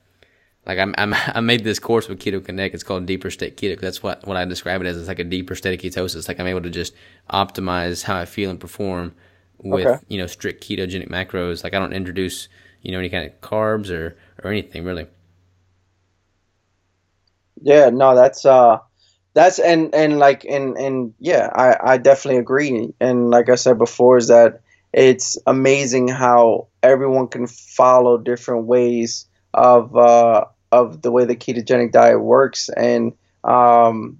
like I'm, I'm *laughs* I made this course with Keto Connect. It's called Deeper State Keto. That's what what I describe it as. It's like a deeper state of ketosis. Like I'm able to just optimize how I feel and perform with okay. you know strict ketogenic macros. Like I don't introduce you know any kind of carbs or or anything really. Yeah, no, that's uh that's and and like and and yeah, I I definitely agree. And like I said before, is that it's amazing how everyone can follow different ways of uh, of the way the ketogenic diet works, and um,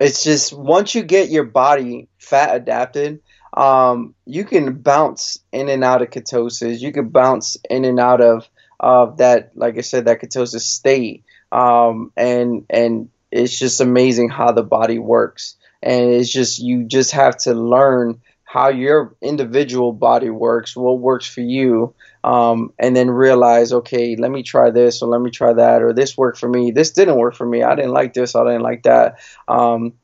it's just once you get your body fat adapted, um, you can bounce in and out of ketosis. You can bounce in and out of of that, like I said, that ketosis state, um, and and it's just amazing how the body works. And it's just you just have to learn how your individual body works, what works for you, um, and then realize, okay, let me try this or let me try that or this worked for me. This didn't work for me. I didn't like this. I didn't like that. Um,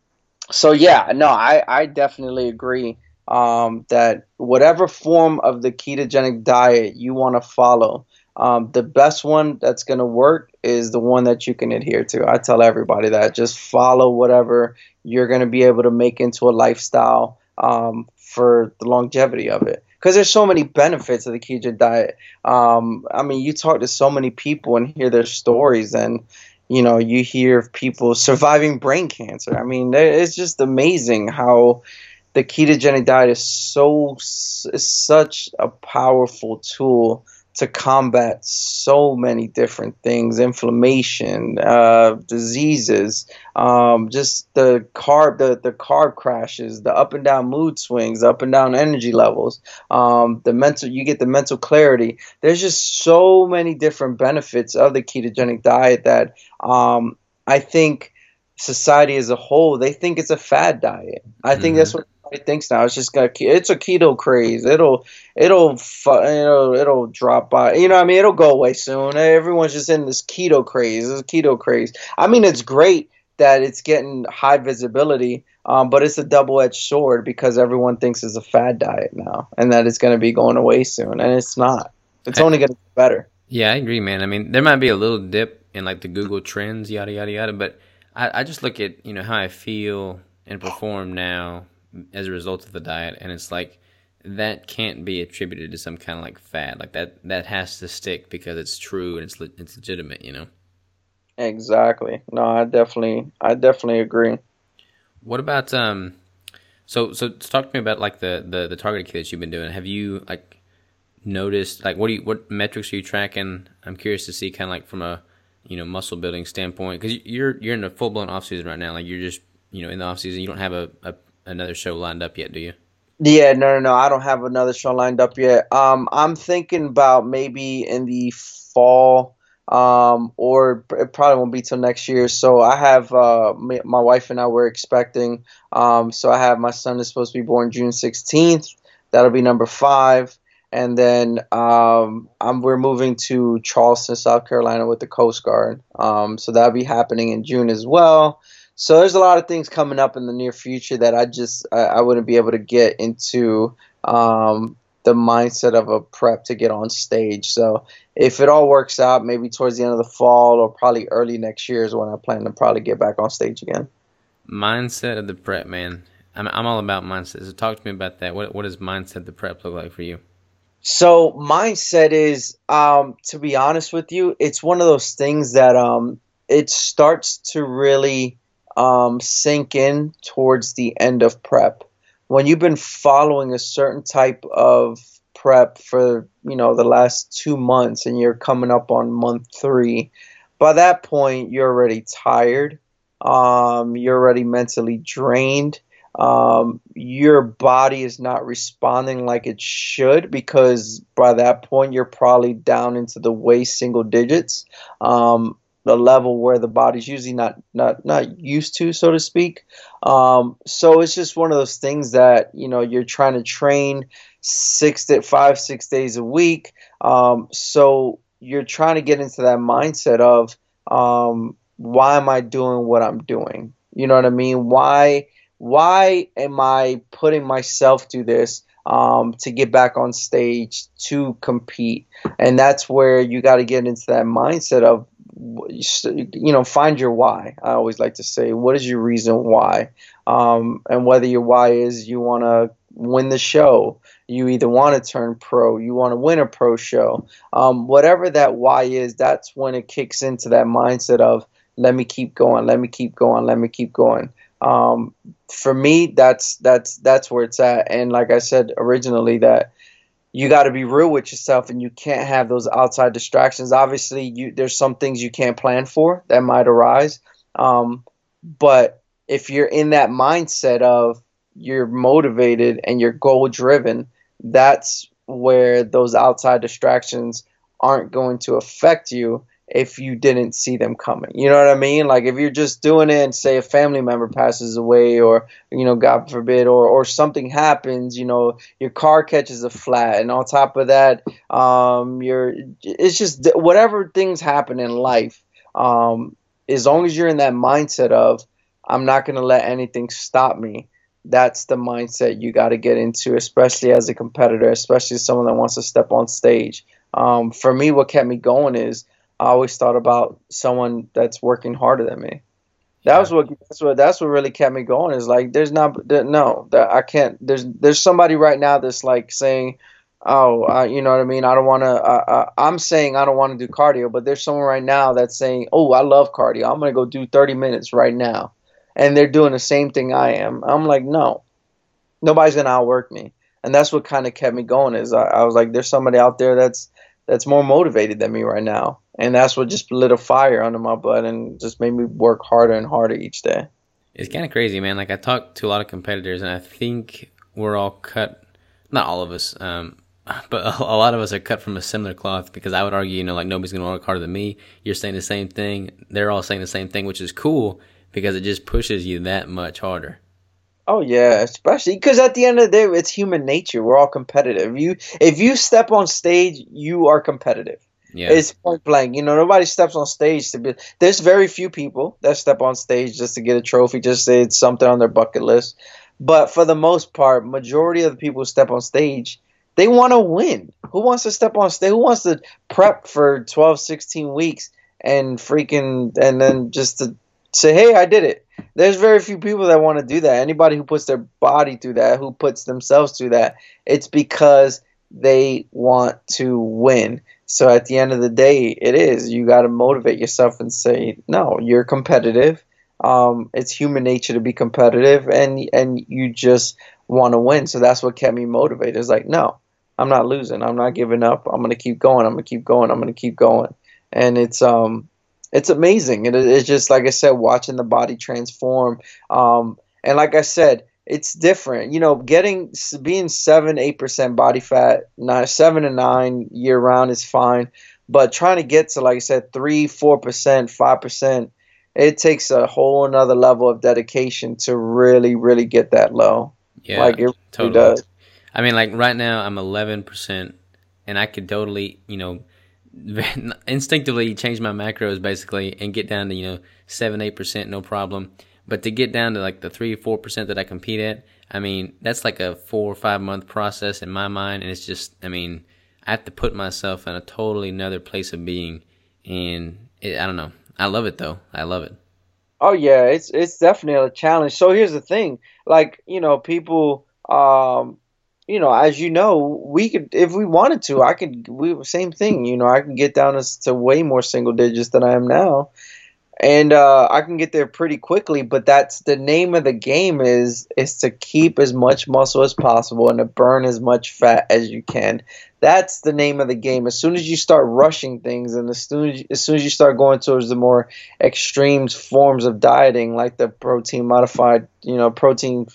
so yeah, no, I, I definitely agree um, that whatever form of the ketogenic diet you want to follow, um, the best one that's going to work is the one that you can adhere to. I tell everybody that just follow whatever you're going to be able to make into a lifestyle um, for the longevity of it because there's so many benefits of the ketogenic diet. Um, I mean, you talk to so many people and hear their stories, and you know, you hear people surviving brain cancer. I mean, it's just amazing how the ketogenic diet is so is such a powerful tool to combat so many different things inflammation uh, diseases um, just the carb the, the carb crashes the up and down mood swings up and down energy levels um, the mental you get the mental clarity there's just so many different benefits of the ketogenic diet that um, i think society as a whole they think it's a fad diet i think mm-hmm. that's what thinks now. It's just got it's a keto craze. It'll it'll you know it'll drop by. You know I mean it'll go away soon. Everyone's just in this keto craze. This keto craze. I mean it's great that it's getting high visibility, um, but it's a double edged sword because everyone thinks it's a fad diet now and that it's going to be going away soon, and it's not. It's only going to get better. Yeah, I agree, man. I mean, there might be a little dip in like the Google Trends, yada yada yada, but I, I just look at you know how I feel and perform now as a result of the diet, and it's like that can't be attributed to some kind of like fad. Like that that has to stick because it's true and it's le- it's legitimate, you know. Exactly. No, I definitely I definitely agree. What about um so so talk to me about like the the the targeted kit that you've been doing. Have you like noticed like what do you what metrics are you tracking? I'm curious to see kind of like from a you know muscle building standpoint because you're you're in a full blown off season right now. Like you're just you know in the off season you don't have a, a another show lined up yet, do you? Yeah, no, no, no. I don't have another show lined up yet. Um, I'm thinking about maybe in the fall, um, or it probably won't be till next year. So I have uh, my wife and I were expecting. Um, so I have my son is supposed to be born June 16th. That'll be number five. And then um, I'm, we're moving to Charleston, South Carolina, with the Coast Guard. Um, so that'll be happening in June as well. So there's a lot of things coming up in the near future that I just I, I wouldn't be able to get into um, the mindset of a prep to get on stage. So if it all works out, maybe towards the end of the fall or probably early next year is when I plan to probably get back on stage again. Mindset of the prep, man. I'm I'm all about mindset. So talk to me about that. What what does mindset the prep look like for you? So mindset is, um, to be honest with you, it's one of those things that um, it starts to really um, sink in towards the end of prep. When you've been following a certain type of prep for you know the last two months and you're coming up on month three, by that point you're already tired. Um, you're already mentally drained. um, your body is not responding like it should because by that point you're probably down into the waist single digits, um, the level where the body's usually not not not used to, so to speak. Um, so it's just one of those things that you know you're trying to train six to five six days a week. Um, so you're trying to get into that mindset of um, why am I doing what I'm doing? You know what I mean? Why why am I putting myself through this um, to get back on stage to compete? And that's where you got to get into that mindset of, you know, find your why. I always like to say, what is your reason why? Um, and whether your why is you want to win the show, you either want to turn pro, you want to win a pro show, um, whatever that why is, that's when it kicks into that mindset of, let me keep going, let me keep going, let me keep going. Um, for me, that's that's that's where it's at. And like I said originally, that you got to be real with yourself, and you can't have those outside distractions. Obviously, you there's some things you can't plan for that might arise, um, but if you're in that mindset of you're motivated and you're goal driven, that's where those outside distractions aren't going to affect you if you didn't see them coming. You know what I mean? Like if you're just doing it and say a family member passes away or you know God forbid or or something happens, you know, your car catches a flat and on top of that um you're it's just whatever things happen in life um as long as you're in that mindset of I'm not going to let anything stop me. That's the mindset you got to get into, especially as a competitor, especially someone that wants to step on stage. Um, for me, what kept me going is I always thought about someone that's working harder than me. That yeah. was what that's what that's what really kept me going. Is like there's not there, no that I can't. There's there's somebody right now that's like saying, oh, uh, you know what I mean. I don't want to. Uh, uh, I'm saying I don't want to do cardio, but there's someone right now that's saying, oh, I love cardio. I'm gonna go do 30 minutes right now, and they're doing the same thing I am. I'm like, no, nobody's gonna outwork me, and that's what kind of kept me going. Is I, I was like, there's somebody out there that's that's more motivated than me right now and that's what just lit a fire under my butt and just made me work harder and harder each day. It's kind of crazy, man. Like I talk to a lot of competitors, and I think we're all cut. Not all of us, um, *laughs* but *laughs* a lot of us are cut from a similar cloth. Because I would argue, you know, like nobody's gonna work harder than me. You're saying the same thing. They're all saying the same thing, which is cool because it just pushes you that much harder. Oh yeah, especially because at the end of the day, it's human nature. We're all competitive. You, if you step on stage, you are competitive. Yeah. It's point blank. You know, nobody steps on stage to be. There's very few people that step on stage just to get a trophy, just say it's something on their bucket list. But for the most part, majority of the people who step on stage, they want to win. Who wants to step on stage? Who wants to prep for 12, 16 weeks and freaking and then just to say, "Hey, I did it." There's very few people that want to do that. Anybody who puts their body through that, who puts themselves through that, it's because they want to win. So at the end of the day, it is you got to motivate yourself and say, no, you're competitive. Um, it's human nature to be competitive, and and you just want to win. So that's what kept me motivated. It's like, no, I'm not losing. I'm not giving up. I'm gonna keep going. I'm gonna keep going. I'm gonna keep going. And it's um, it's amazing. It, it's just like I said, watching the body transform. Um, and like I said, it's different. You know, getting being seven, eight percent body fat, nine, seven to nine year round is fine, but trying to get to like I said, three, four percent, five percent, it takes a whole another level of dedication to really, really get that low. Yeah, like it totally really does. I mean, like right now, I'm eleven percent, and I could totally, you know, *laughs* instinctively change my macros basically and get down to you know seven, eight percent, no problem but to get down to like the three four percent that I compete at, I mean, that's like a four or five month process in my mind, and it's just, I mean, I have to put myself in a totally another place of being, and it, I don't know. I love it though. I love it. Oh yeah, it's it's definitely a challenge. So here's the thing, like you know, people, um, you know, as you know, we could if we wanted to, I could. We same thing, you know, I can get down to, way more single digits than I am now, and uh, I can get there pretty quickly. But that's the name of the game is is to keep as much muscle as possible and to burn as much fat as you can. That's the name of the game. As soon as you start rushing things, and as soon as as soon as you start going towards the more extreme forms of dieting, like the protein modified, you know, protein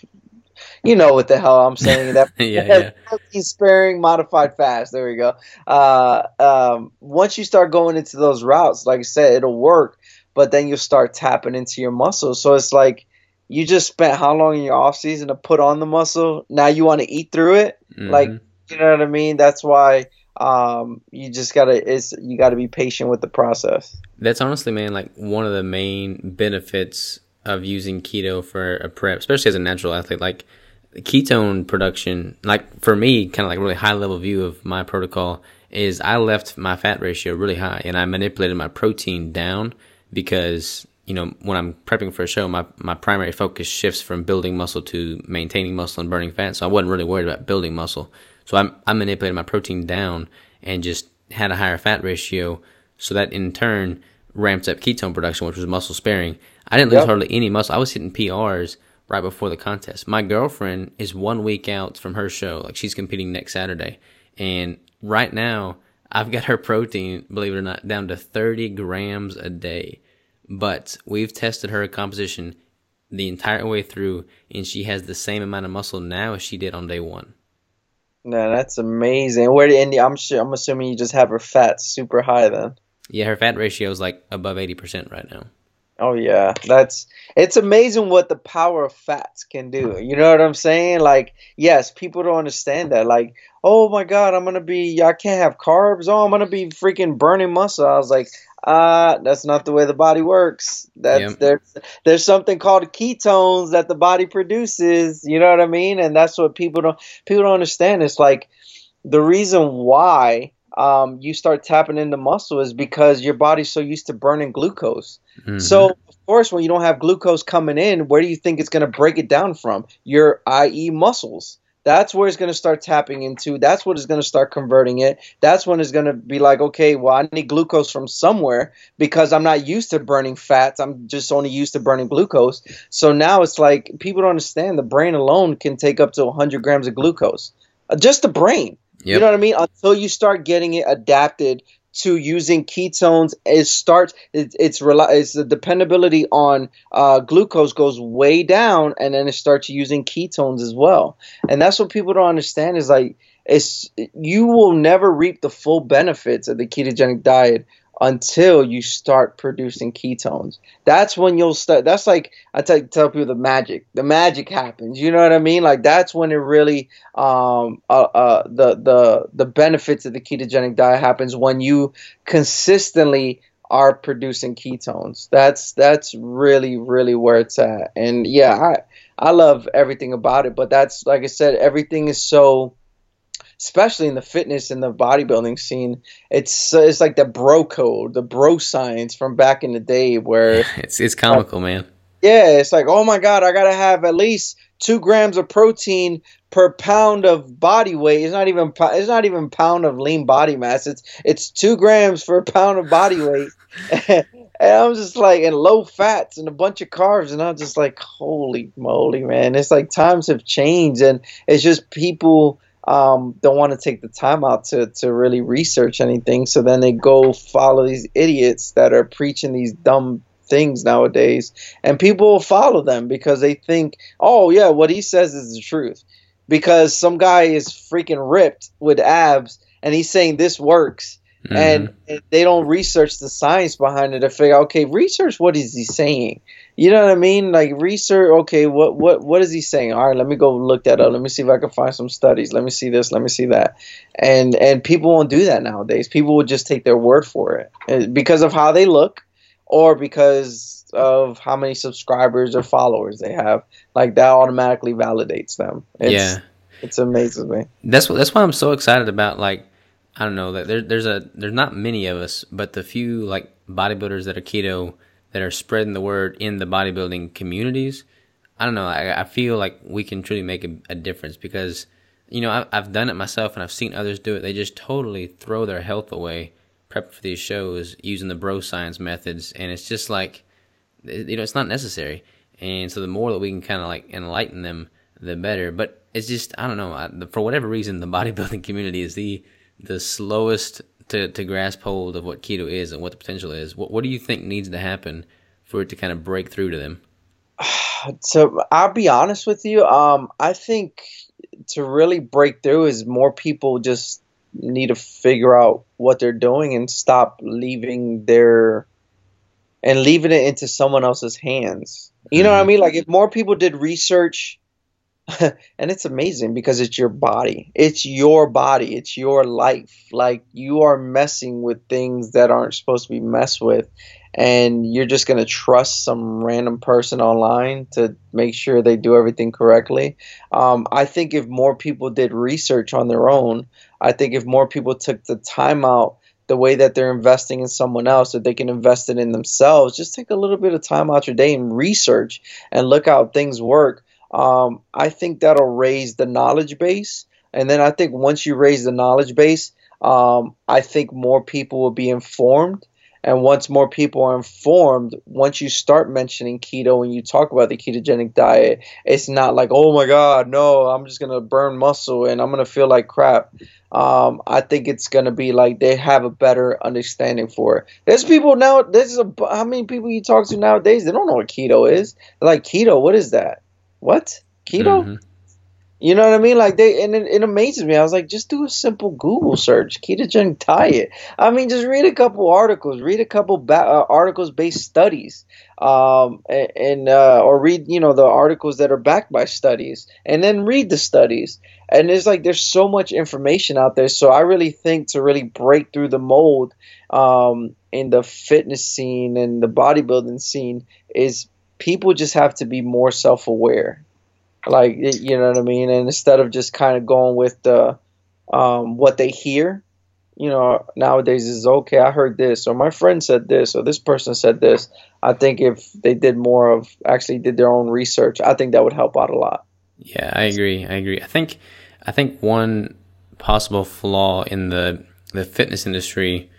you know what the hell I'm saying. That *laughs* yeah, *laughs* yeah. sparing, modified fast. There we go. Uh, um, once you start going into those routes, like I said, it'll work, but then you'll start tapping into your muscles. So it's like you just spent how long in your off season to put on the muscle. Now you want to eat through it. Mm-hmm. Like you know what I mean? That's why um, you just gotta it's you gotta be patient with the process. That's honestly, man, like one of the main benefits of using keto for a prep, especially as a natural athlete. Like ketone production, like for me, kind of like really high level view of my protocol is I left my fat ratio really high and I manipulated my protein down because you know when I'm prepping for a show, my my primary focus shifts from building muscle to maintaining muscle and burning fat. So I wasn't really worried about building muscle. So I, I manipulated my protein down and just had a higher fat ratio. So that in turn ramped up ketone production, which was muscle sparing. I didn't lose yep. hardly any muscle. I was hitting PRs right before the contest. My girlfriend is one week out from her show. Like she's competing next Saturday. And right now, I've got her protein, believe it or not, down to 30 grams a day. But we've tested her composition the entire way through, and she has the same amount of muscle now as she did on day one. No, that's amazing. Where did India? I'm sure. I'm assuming you just have her fat super high then. Yeah, her fat ratio is like above eighty percent right now. Oh yeah, that's it's amazing what the power of fats can do. You know what I'm saying? Like, yes, people don't understand that. Like, oh my god, I'm gonna be, I can't have carbs. Oh, I'm gonna be freaking burning muscle. I was like, uh, that's not the way the body works. That's yep. there's there's something called ketones that the body produces. You know what I mean? And that's what people don't people don't understand. It's like the reason why um, you start tapping into muscle is because your body's so used to burning glucose. Mm-hmm. So of course, when you don't have glucose coming in, where do you think it's going to break it down from? Your i.e. muscles. That's where it's going to start tapping into. That's what is going to start converting it. That's when it's going to be like, okay, well, I need glucose from somewhere because I'm not used to burning fats. I'm just only used to burning glucose. So now it's like people don't understand the brain alone can take up to 100 grams of glucose. Uh, just the brain. Yep. You know what I mean? Until you start getting it adapted to using ketones it starts it, it's it's the dependability on uh, glucose goes way down and then it starts using ketones as well and that's what people don't understand is like it's you will never reap the full benefits of the ketogenic diet until you start producing ketones. That's when you'll start. That's like I tell, people the magic. The magic happens. You know what I mean? Like that's when it really um uh, uh the the the benefits of the ketogenic diet happens when you consistently are producing ketones. That's that's really really where it's at. And yeah, I I love everything about it. But that's like I said, everything is so especially in the fitness and the bodybuilding scene. It's uh, it's like the bro code, the bro science from back in the day where *laughs* it's it's comical, man. Yeah, it's like oh my god, I gotta have at least two grams of protein per pound of body weight. It's not even it's not even pound of lean body mass. It's it's two grams for a pound of body weight. *laughs* *laughs* and I'm just like, and low fats and a bunch of carbs, and I'm just like, holy moly, man! It's like times have changed, and it's just people um, don't want to take the time out to, to really research anything. So then they go follow these idiots that are preaching these dumb things nowadays. And people will follow them because they think, oh, yeah, what he says is the truth. Because some guy is freaking ripped with abs and he's saying this works. Mm-hmm. And they don't research the science behind it to figure out, okay, research what is he saying? You know what I mean? Like research. Okay, what what what is he saying? All right, let me go look that up. Let me see if I can find some studies. Let me see this. Let me see that. And and people won't do that nowadays. People will just take their word for it because of how they look, or because of how many subscribers or followers they have. Like that automatically validates them. It's, yeah, it's amazing me. That's what. That's why I'm so excited about like. I don't know that there, there's a there's not many of us, but the few like bodybuilders that are keto that are spreading the word in the bodybuilding communities, I don't know. I, I feel like we can truly make a, a difference because, you know, I, I've done it myself and I've seen others do it. They just totally throw their health away prepping for these shows using the bro science methods, and it's just like, you know, it's not necessary. And so the more that we can kind of like enlighten them, the better. But it's just I don't know. I, for whatever reason, the *laughs* bodybuilding community is the the slowest to, to grasp hold of what keto is and what the potential is, what, what do you think needs to happen for it to kind of break through to them? *sighs* So I'll be honest with you. Um, I think to really break through is more people just need to figure out what they're doing and stop leaving their and leaving it into someone else's hands. You know what I mm-hmm. mean? Like if more people did research *laughs* and it's amazing because it's your body. It's your body. It's your life. Like you are messing with things that aren't supposed to be messed with and you're just going to trust some random person online to make sure they do everything correctly. Um, I think if more people did research on their own, I think if more people took the time out, the way that they're investing in someone else, that they can invest it in themselves, just take a little bit of time out your day and research and look how things work. Um, I think that'll raise the knowledge base. And then I think once you raise the knowledge base, um, I think more people will be informed and once more people are informed, once you start mentioning keto and you talk about the ketogenic diet, it's not like, oh my God, no, I'm just going to burn muscle and I'm going to feel like crap. Um, I think it's going to be like they have a better understanding for it. There's people now, there's a, how many people you talk to nowadays, they don't know what keto is. They're like, keto, what is that? What? Keto? Mm-hmm. You know what I mean? Like they, and it, it, amazes me. I was like, just do a simple Google search, ketogenic diet. I mean, just read a couple articles, read a couple ba- uh, articles based studies, um, and, and uh, or read you know the articles that are backed by studies, and then read the studies. And it's like there's so much information out there. So I really think to really break through the mold um, in the fitness scene and the bodybuilding scene is people just have to be more self aware like you know what I mean. And instead of just kind of going with the um, what they hear, you know, nowadays is okay. I heard this, or my friend said this, or this person said this. I think if they did more of actually did their own research, I think that would help out a lot. Yeah, I agree. I agree. I think I think one possible flaw in the the fitness industry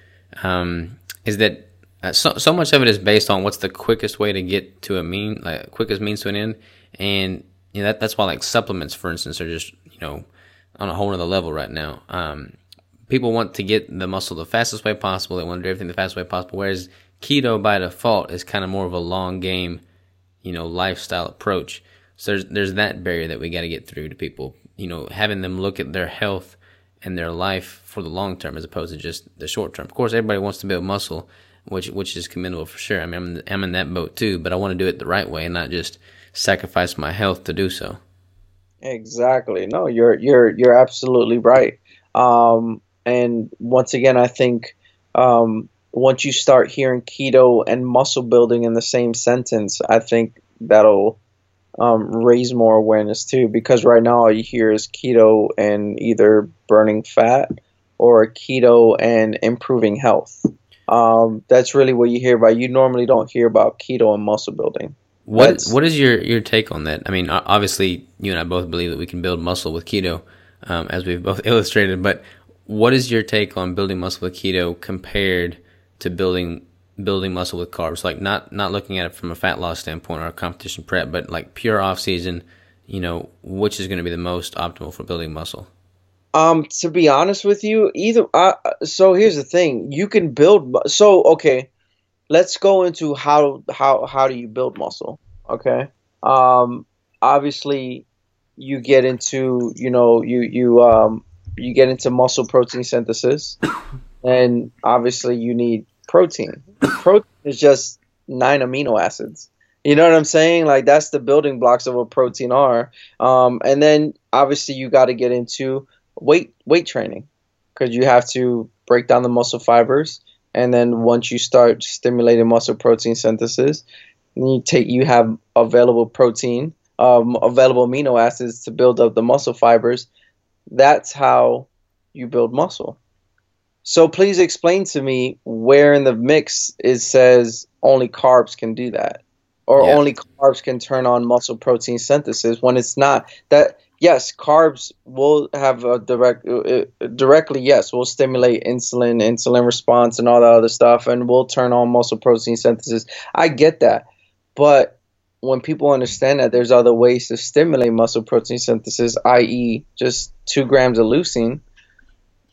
um, is that uh, so, so much of it is based on what's the quickest way to get to a mean, like quickest means to an end, and you know, that, that's why like supplements, for instance, are just, you know, on a whole other level right now. Um, people want to get the muscle the fastest way possible. They want to do everything the fastest way possible. Whereas keto by default is kind of more of a long game, you know, lifestyle approach. So there's, there's that barrier that we got to get through to people, you know, having them look at their health and their life for the long term as opposed to just the short term. Of course, everybody wants to build muscle, which, which is commendable for sure. I mean, I'm, I'm in that boat too, but I want to do it the right way and not just, sacrifice my health to do so. Exactly. No, you're you're you're absolutely right. Um, and once again, I think um, once you start hearing keto and muscle building in the same sentence, I think that'll um, raise more awareness too. Because right now, all you hear is keto and either burning fat or keto and improving health. Um, that's really what you hear about. You normally don't hear about keto and muscle building. What what is your your take on that? I mean, obviously, you and I both believe that we can build muscle with keto, um, as we've both *laughs* illustrated. But what is your take on building muscle with keto compared to building building muscle with carbs? Like not not looking at it from a fat loss standpoint or a competition prep, but like pure off season. You know, which is going to be the most optimal for building muscle? Um, to be honest with you, either. Uh, so here's the thing: you can build. So okay, let's go into how how how do you build muscle okay um obviously you get into you know you you um you get into muscle protein synthesis *coughs* and obviously you need protein protein is just nine amino acids you know what i'm saying like that's the building blocks of what protein are um and then obviously you got to get into weight weight training because you have to break down the muscle fibers and then once you start stimulating muscle protein synthesis, you take you have available protein, um, available amino acids to build up the muscle fibers. That's how you build muscle. So please explain to me where in the mix it says only carbs can do that, or yeah. only carbs can turn on muscle protein synthesis when it's not. That yes, carbs will have a direct, uh, uh, directly, yes, will stimulate insulin, insulin response, and all that other stuff, and will turn on muscle protein synthesis. I get that. But when people understand that there's other ways to stimulate muscle protein synthesis, i.e., just two grams of leucine,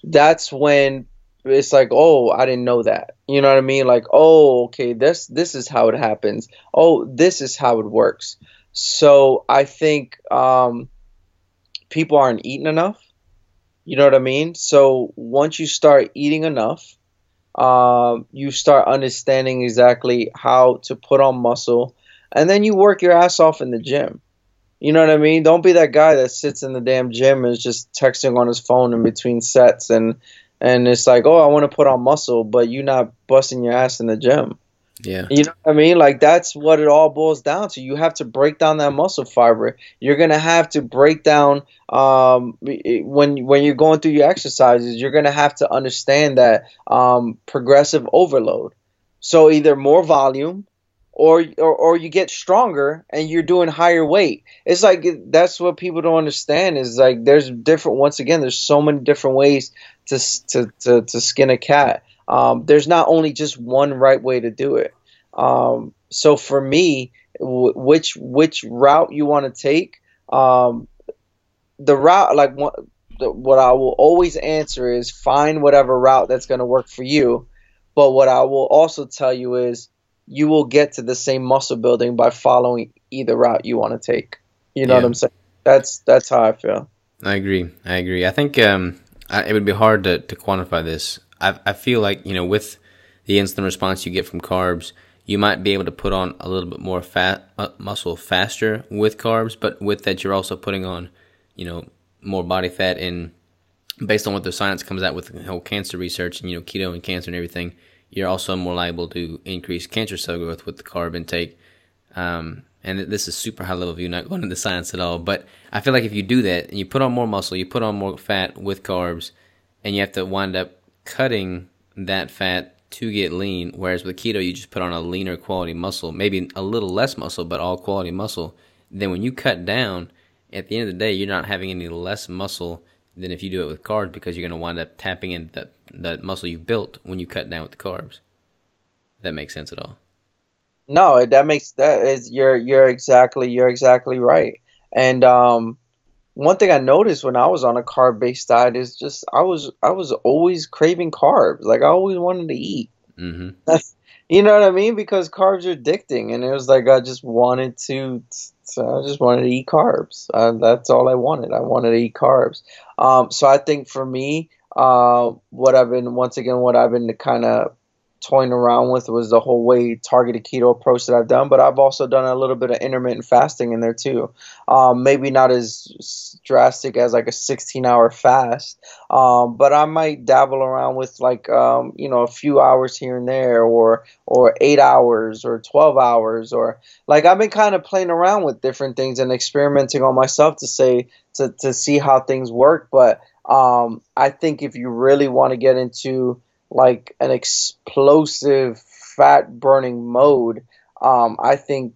that's when it's like, oh, I didn't know that. You know what I mean? Like, oh, okay, this this is how it happens. Oh, this is how it works. So I think um, people aren't eating enough. You know what I mean? So once you start eating enough, um, you start understanding exactly how to put on muscle, and then you work your ass off in the gym. You know what I mean? Don't be that guy that sits in the damn gym and is just texting on his phone in between sets and and it's like, oh, I want to put on muscle, but you're not busting your ass in the gym. Yeah. You know what I mean? Like that's what it all boils down to. You have to break down that muscle fiber. You're gonna have to break down um, when when you're going through your exercises. You're gonna have to understand that um, progressive overload. So either more volume, or, or or you get stronger and you're doing higher weight. It's like that's what people don't understand. Is like there's different. Once again, there's so many different ways to to to, to skin a cat. Um, there's not only just one right way to do it. Um, so for me, w- which which route you want to take, um, the route like what, the, what I will always answer is find whatever route that's going to work for you. But what I will also tell you is you will get to the same muscle building by following either route you want to take. You know yeah. what I'm saying? That's that's how I feel. I agree. I agree. I think um, I, it would be hard to, to quantify this. I, I feel like you know with the instant response you get from carbs, you might be able to put on a little bit more fat uh, muscle faster with carbs, but with that you're also putting on you know more body fat and based on what the science comes out with the whole cancer research and you know keto and cancer and everything you're also more liable to increase cancer cell growth with the carb intake. Um, and this is super high level view, not going into science at all. But I feel like if you do that and you put on more muscle, you put on more fat with carbs, and you have to wind up cutting that fat to get lean. Whereas with keto, you just put on a leaner quality muscle, maybe a little less muscle, but all quality muscle. Then when you cut down, at the end of the day, you're not having any less muscle than if you do it with carbs because you're going to wind up tapping into that, that muscle you built when you cut down with the carbs. that makes sense at all. No, that makes that is you're you're exactly you're exactly right. And um, one thing I noticed when I was on a carb based diet is just I was I was always craving carbs. Like I always wanted to eat. Mm-hmm. That's *laughs* you know what I mean because carbs are addicting, and it was like I just wanted to so I just wanted to eat carbs. Uh, that's all I wanted. I wanted to eat carbs. Um, so I think for me, uh, what I've been once again, what I've been kind of toying around with was the whole way targeted keto approach that I've done, but I've also done a little bit of intermittent fasting in there too. Um, maybe not as drastic as like a 16 hour fast, um, but I might dabble around with like um, you know a few hours here and there, or or eight hours or 12 hours, or like I've been kind of playing around with different things and experimenting on myself to say to to see how things work, but. Um, I think if you really want to get into like an explosive fat burning mode, um, I think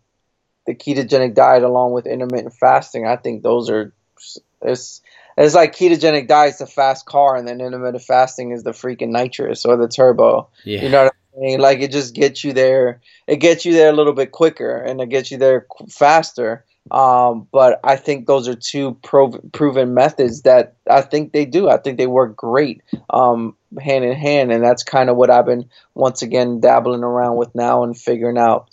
the ketogenic diet along with intermittent fasting, I think those are it's it's like ketogenic diet's the fast car and then intermittent fasting is the freaking nitrous or the turbo. Yeah. You know what I mean? Like it just gets you there. It gets you there a little bit quicker and it gets you there faster. Um, but I think those are two prov- proven methods that I think they do. I think they work great um, hand in hand, and that's kind of what I've been once again dabbling around with now and figuring out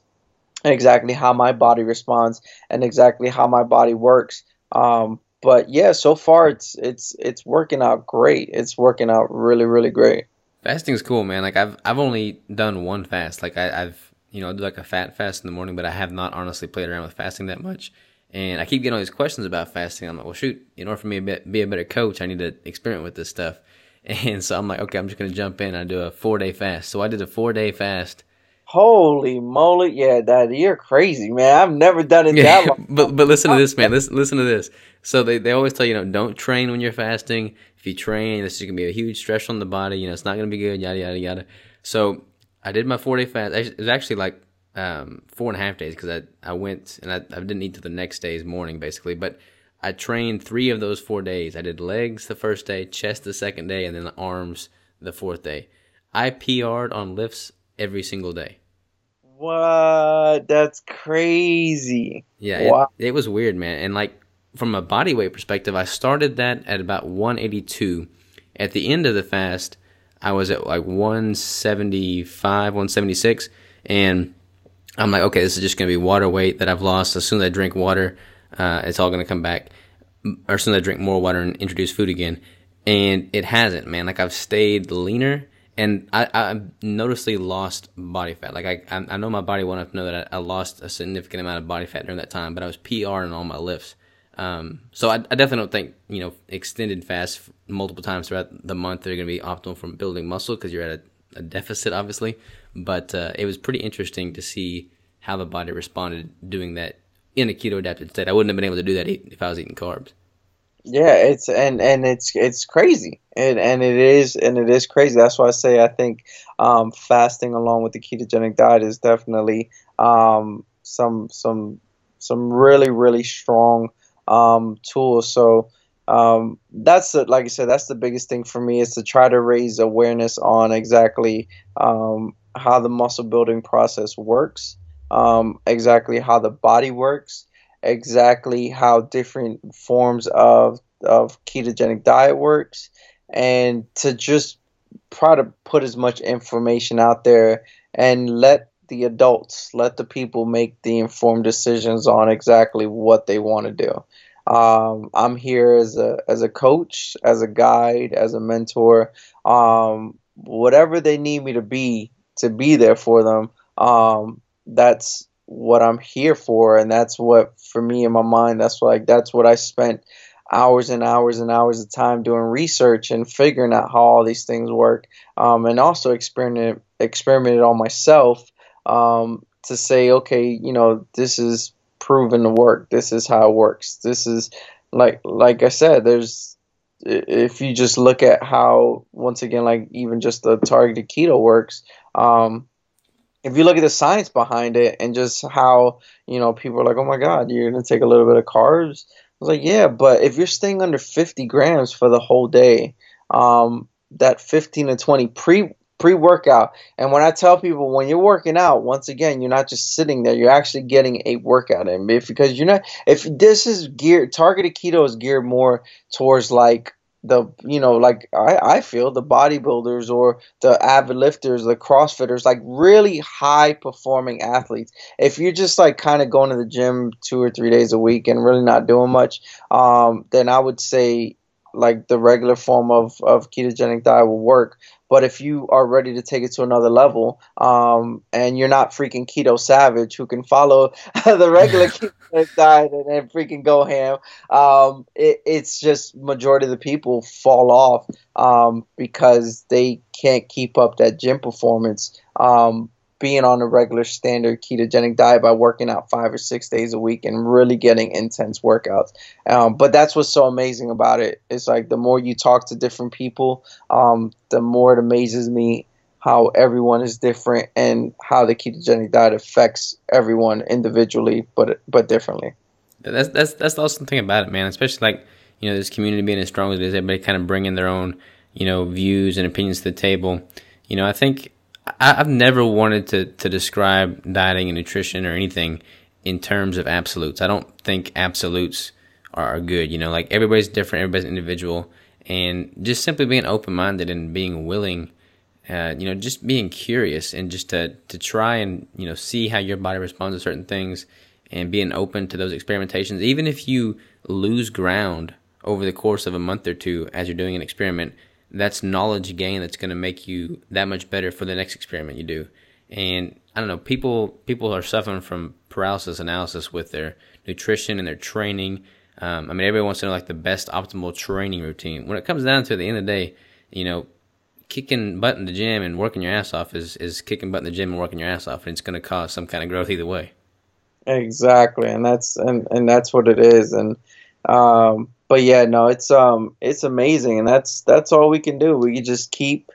exactly how my body responds and exactly how my body works. Um, but yeah, so far it's it's it's working out great. It's working out really really great. Fasting's cool, man. Like I've I've only done one fast. Like I, I've you know, do like a fat fast in the morning, but I have not honestly played around with fasting that much. And I keep getting all these questions about fasting. I'm like, well, shoot, in order for me to be a better coach, I need to experiment with this stuff. *laughs* And so I'm like, okay, I'm just going to jump in. I do a four day fast. So I did a four day fast. Holy moly. Yeah, that you're crazy, man. I've never done it yeah, that *laughs* long. But, but listen to this, man. *laughs* Listen, listen to this. So they, they always tell you, you know, don't train when you're fasting. If you train, this is going to be a huge stress on the body. You know, it's not going to be good, yada, yada, yada. So I did my four day fast. It was actually like um, four and a half days because I, I went and I, I didn't eat till the next day's morning basically. But I trained three of those four days. I did legs the first day, chest the second day, and then the arms the fourth day. I PR'd on lifts every single day. What? That's crazy. Yeah, wow. it, it was weird, man. And like from a body weight perspective, I started that at about 182. At the end of the fast, I was at like 175, 176, and I'm like, okay, this is just gonna be water weight that I've lost. As soon as I drink water, uh, it's all gonna come back. Or soon as I drink more water and introduce food again, and it hasn't, man. Like I've stayed leaner, and I I noticeably lost body fat. Like I I know my body well enough to know that I, I lost a significant amount of body fat during that time, but I was PR in all my lifts. Um, so I, I, definitely don't think you know extended fast multiple times throughout the month they're going to be optimal for building muscle because you're at a, a, deficit, obviously. But uh, it was pretty interesting to see how the body responded doing that in a keto adapted state. I wouldn't have been able to do that if I was eating carbs. Yeah, it's and and it's it's crazy, and and it is and it is crazy. That's why I say I think um, fasting along with the ketogenic diet is definitely um, some some some really really strong um, tools. So um, that's the, like I said, that's the biggest thing for me is to try to raise awareness on exactly um, how the muscle building process works, um, exactly how the body works, exactly how different forms of of ketogenic diet works, and to just try to put as much information out there and let the adults, let the people make the informed decisions on exactly what they want to do. Um, I'm here as a as a coach, as a guide, as a mentor, um, whatever they need me to be to be there for them. Um, that's what I'm here for, and that's what for me in my mind. That's like that's what I spent hours and hours and hours of time doing research and figuring out how all these things work, um, and also experiment experimented on myself um, to say, okay, you know, this is proven to work. This is how it works. This is like like I said, there's if you just look at how once again like even just the targeted keto works, um, if you look at the science behind it and just how you know people are like, oh my god, you're gonna take a little bit of carbs. I was like, yeah, but if you're staying under 50 grams for the whole day, um, that 15 to 20 pre pre-workout and when i tell people when you're working out once again you're not just sitting there you're actually getting a workout in because you're not if this is geared targeted keto is geared more towards like the you know like I, I feel the bodybuilders or the avid lifters the crossfitters like really high performing athletes. If you're just like kind of going to the gym two or three days a week and really not doing much um, then i would say like the regular form of, of ketogenic diet will work. But if you are ready to take it to another level, um, and you're not freaking keto savage who can follow *laughs* the regular *laughs* ketogenic diet and, and freaking go ham, um, it, it's just majority of the people fall off um, because they can't keep up that gym performance. Um, being on a regular standard ketogenic diet by working out five or six days a week and really getting intense workouts. Um, but that's what's so amazing about it. It's like the more you talk to different people, um, the more it amazes me how everyone is different and how the ketogenic diet affects everyone individually, but but differently. That's that's that's the awesome thing about it, man. Especially like you know this community being as strong as it is, everybody kind of bringing their own you know views and opinions to the table. You know, I think I, have never wanted to, to describe dieting and nutrition or anything in terms of absolutes. I don't think absolutes are, good. You know, like everybody's different, everybody's individual, and just simply being open minded and being willing, uh, you know, just being curious and just to to try and you know see how your body responds to certain things and being open to those experimentations, even if you lose ground over the course of a month or two as you're doing an experiment that's knowledge gain that's going to make you that much better for the next experiment you do. And I don't know, people people are suffering from paralysis analysis with their nutrition and their training. Um, I mean, everybody wants to know like the best optimal training routine. When it comes down to the end of the day, you know, kicking butt in the gym and working your ass off is, is kicking butt in the gym and working your ass off, and it's going to cause some kind of growth either way. Exactly, and that's and, and that's what it is. And um, but yeah, no, it's um it's amazing, and that's that's all we can do. We can just keep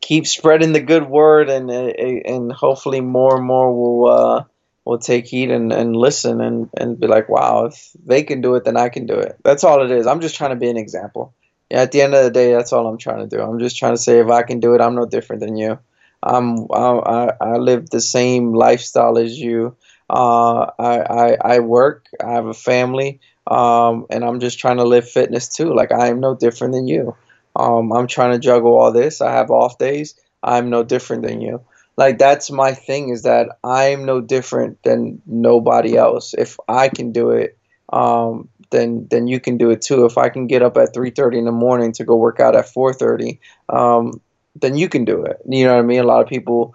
keep spreading the good word, and and hopefully more and more will uh, will take heed and, and listen and and be like, wow, if they can do it, then I can do it. That's all it is. I'm just trying to be an example. Yeah, at the end of the day, that's all I'm trying to do. I'm just trying to say if I can do it, I'm no different than you. I'm I I live the same lifestyle as you. Uh, I, I I work. I have a family um, and I'm just trying to live fitness too. Like I am no different than you. Um, I'm trying to juggle all this. I have off days. I'm no different than you. Like that's my thing is that I'm no different than nobody else. If I can do it, um, then then you can do it too. If I can get up at 3:30 in the morning to go work out at 4:30, um, then you can do it. You know what I mean? A lot of people,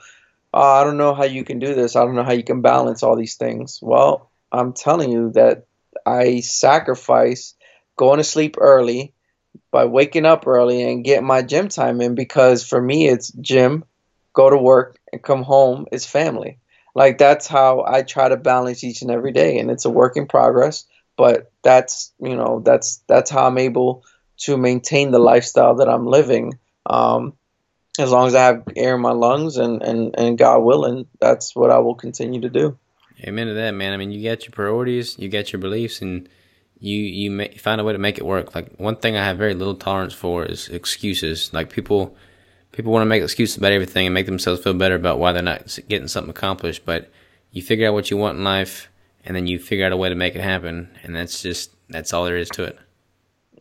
oh, I don't know how you can do this. I don't know how you can balance all these things. Well, I'm telling you that I sacrifice going to sleep early by waking up early and getting my gym time in because for me it's gym, go to work and come home, it's family. Like that's how I try to balance each and every day and it's a work in progress, but that's, you know, that's that's how I'm able to maintain the lifestyle that I'm living. Um, as long as I have air in my lungs and, and, and God willing, that's what I will continue to do. Amen to that, man. I mean, you got your priorities, you got your beliefs, and you you may, find a way to make it work. Like one thing I have very little tolerance for is excuses. Like people people want to make excuses about everything and make themselves feel better about why they're not getting something accomplished. But you figure out what you want in life, and then you figure out a way to make it happen, and that's just that's all there is to it.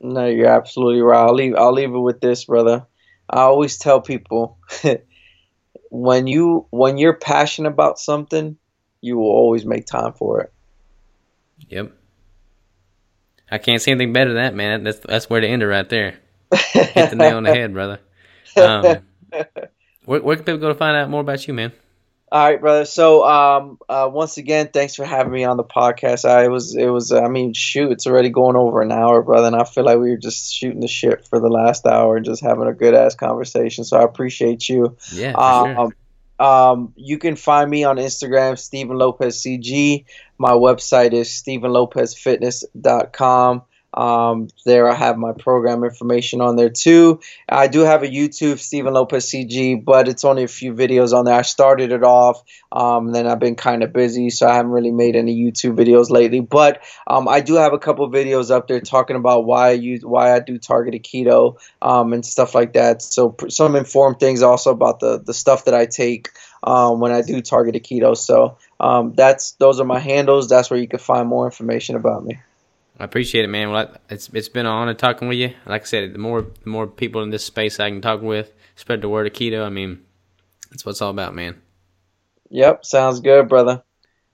No, you're absolutely right. I'll leave I'll leave it with this, brother. I always tell people *laughs* when you when you're passionate about something, you will always make time for it. Yep. I can't see anything better than that, man. That's that's where to end it right there. Hit the nail on the head, brother. Um, *laughs* where, where can people go to find out more about you, man? All right, brother. So, um, uh, once again, thanks for having me on the podcast. I was, it was, I mean, shoot, it's already going over an hour, brother, and I feel like we were just shooting the shit for the last hour and just having a good ass conversation. So I appreciate you. Yeah. Um, sure. Um, you can find me on Instagram, Steven Lopez CG. My website is StevenLopezFitness.com. Um, there I have my program information on there too. I do have a YouTube, Steven Lopez CG, but it's only a few videos on there. I started it off, um, then I've been kind of busy, so I haven't really made any YouTube videos lately. But um, I do have a couple videos up there talking about why I use, why I do targeted keto um, and stuff like that. So some informed things also about the the stuff that I take um, when I do targeted keto. So um, that's those are my handles. That's where you can find more information about me. I appreciate it, man. Well, it's it's been an honor talking with you. Like I said, the more the more people in this space I can talk with, spread the word of keto. I mean, that's what it's all about, man. Yep, sounds good, brother.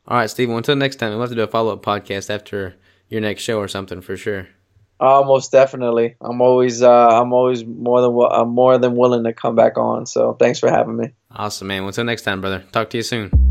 All right, Steven. Until next time, we'll have to do a follow up podcast after your next show or something for sure. Uh, most definitely. I'm always uh, I'm always more than I'm more than willing to come back on. So thanks for having me. Awesome, man. Until next time, brother. Talk to you soon.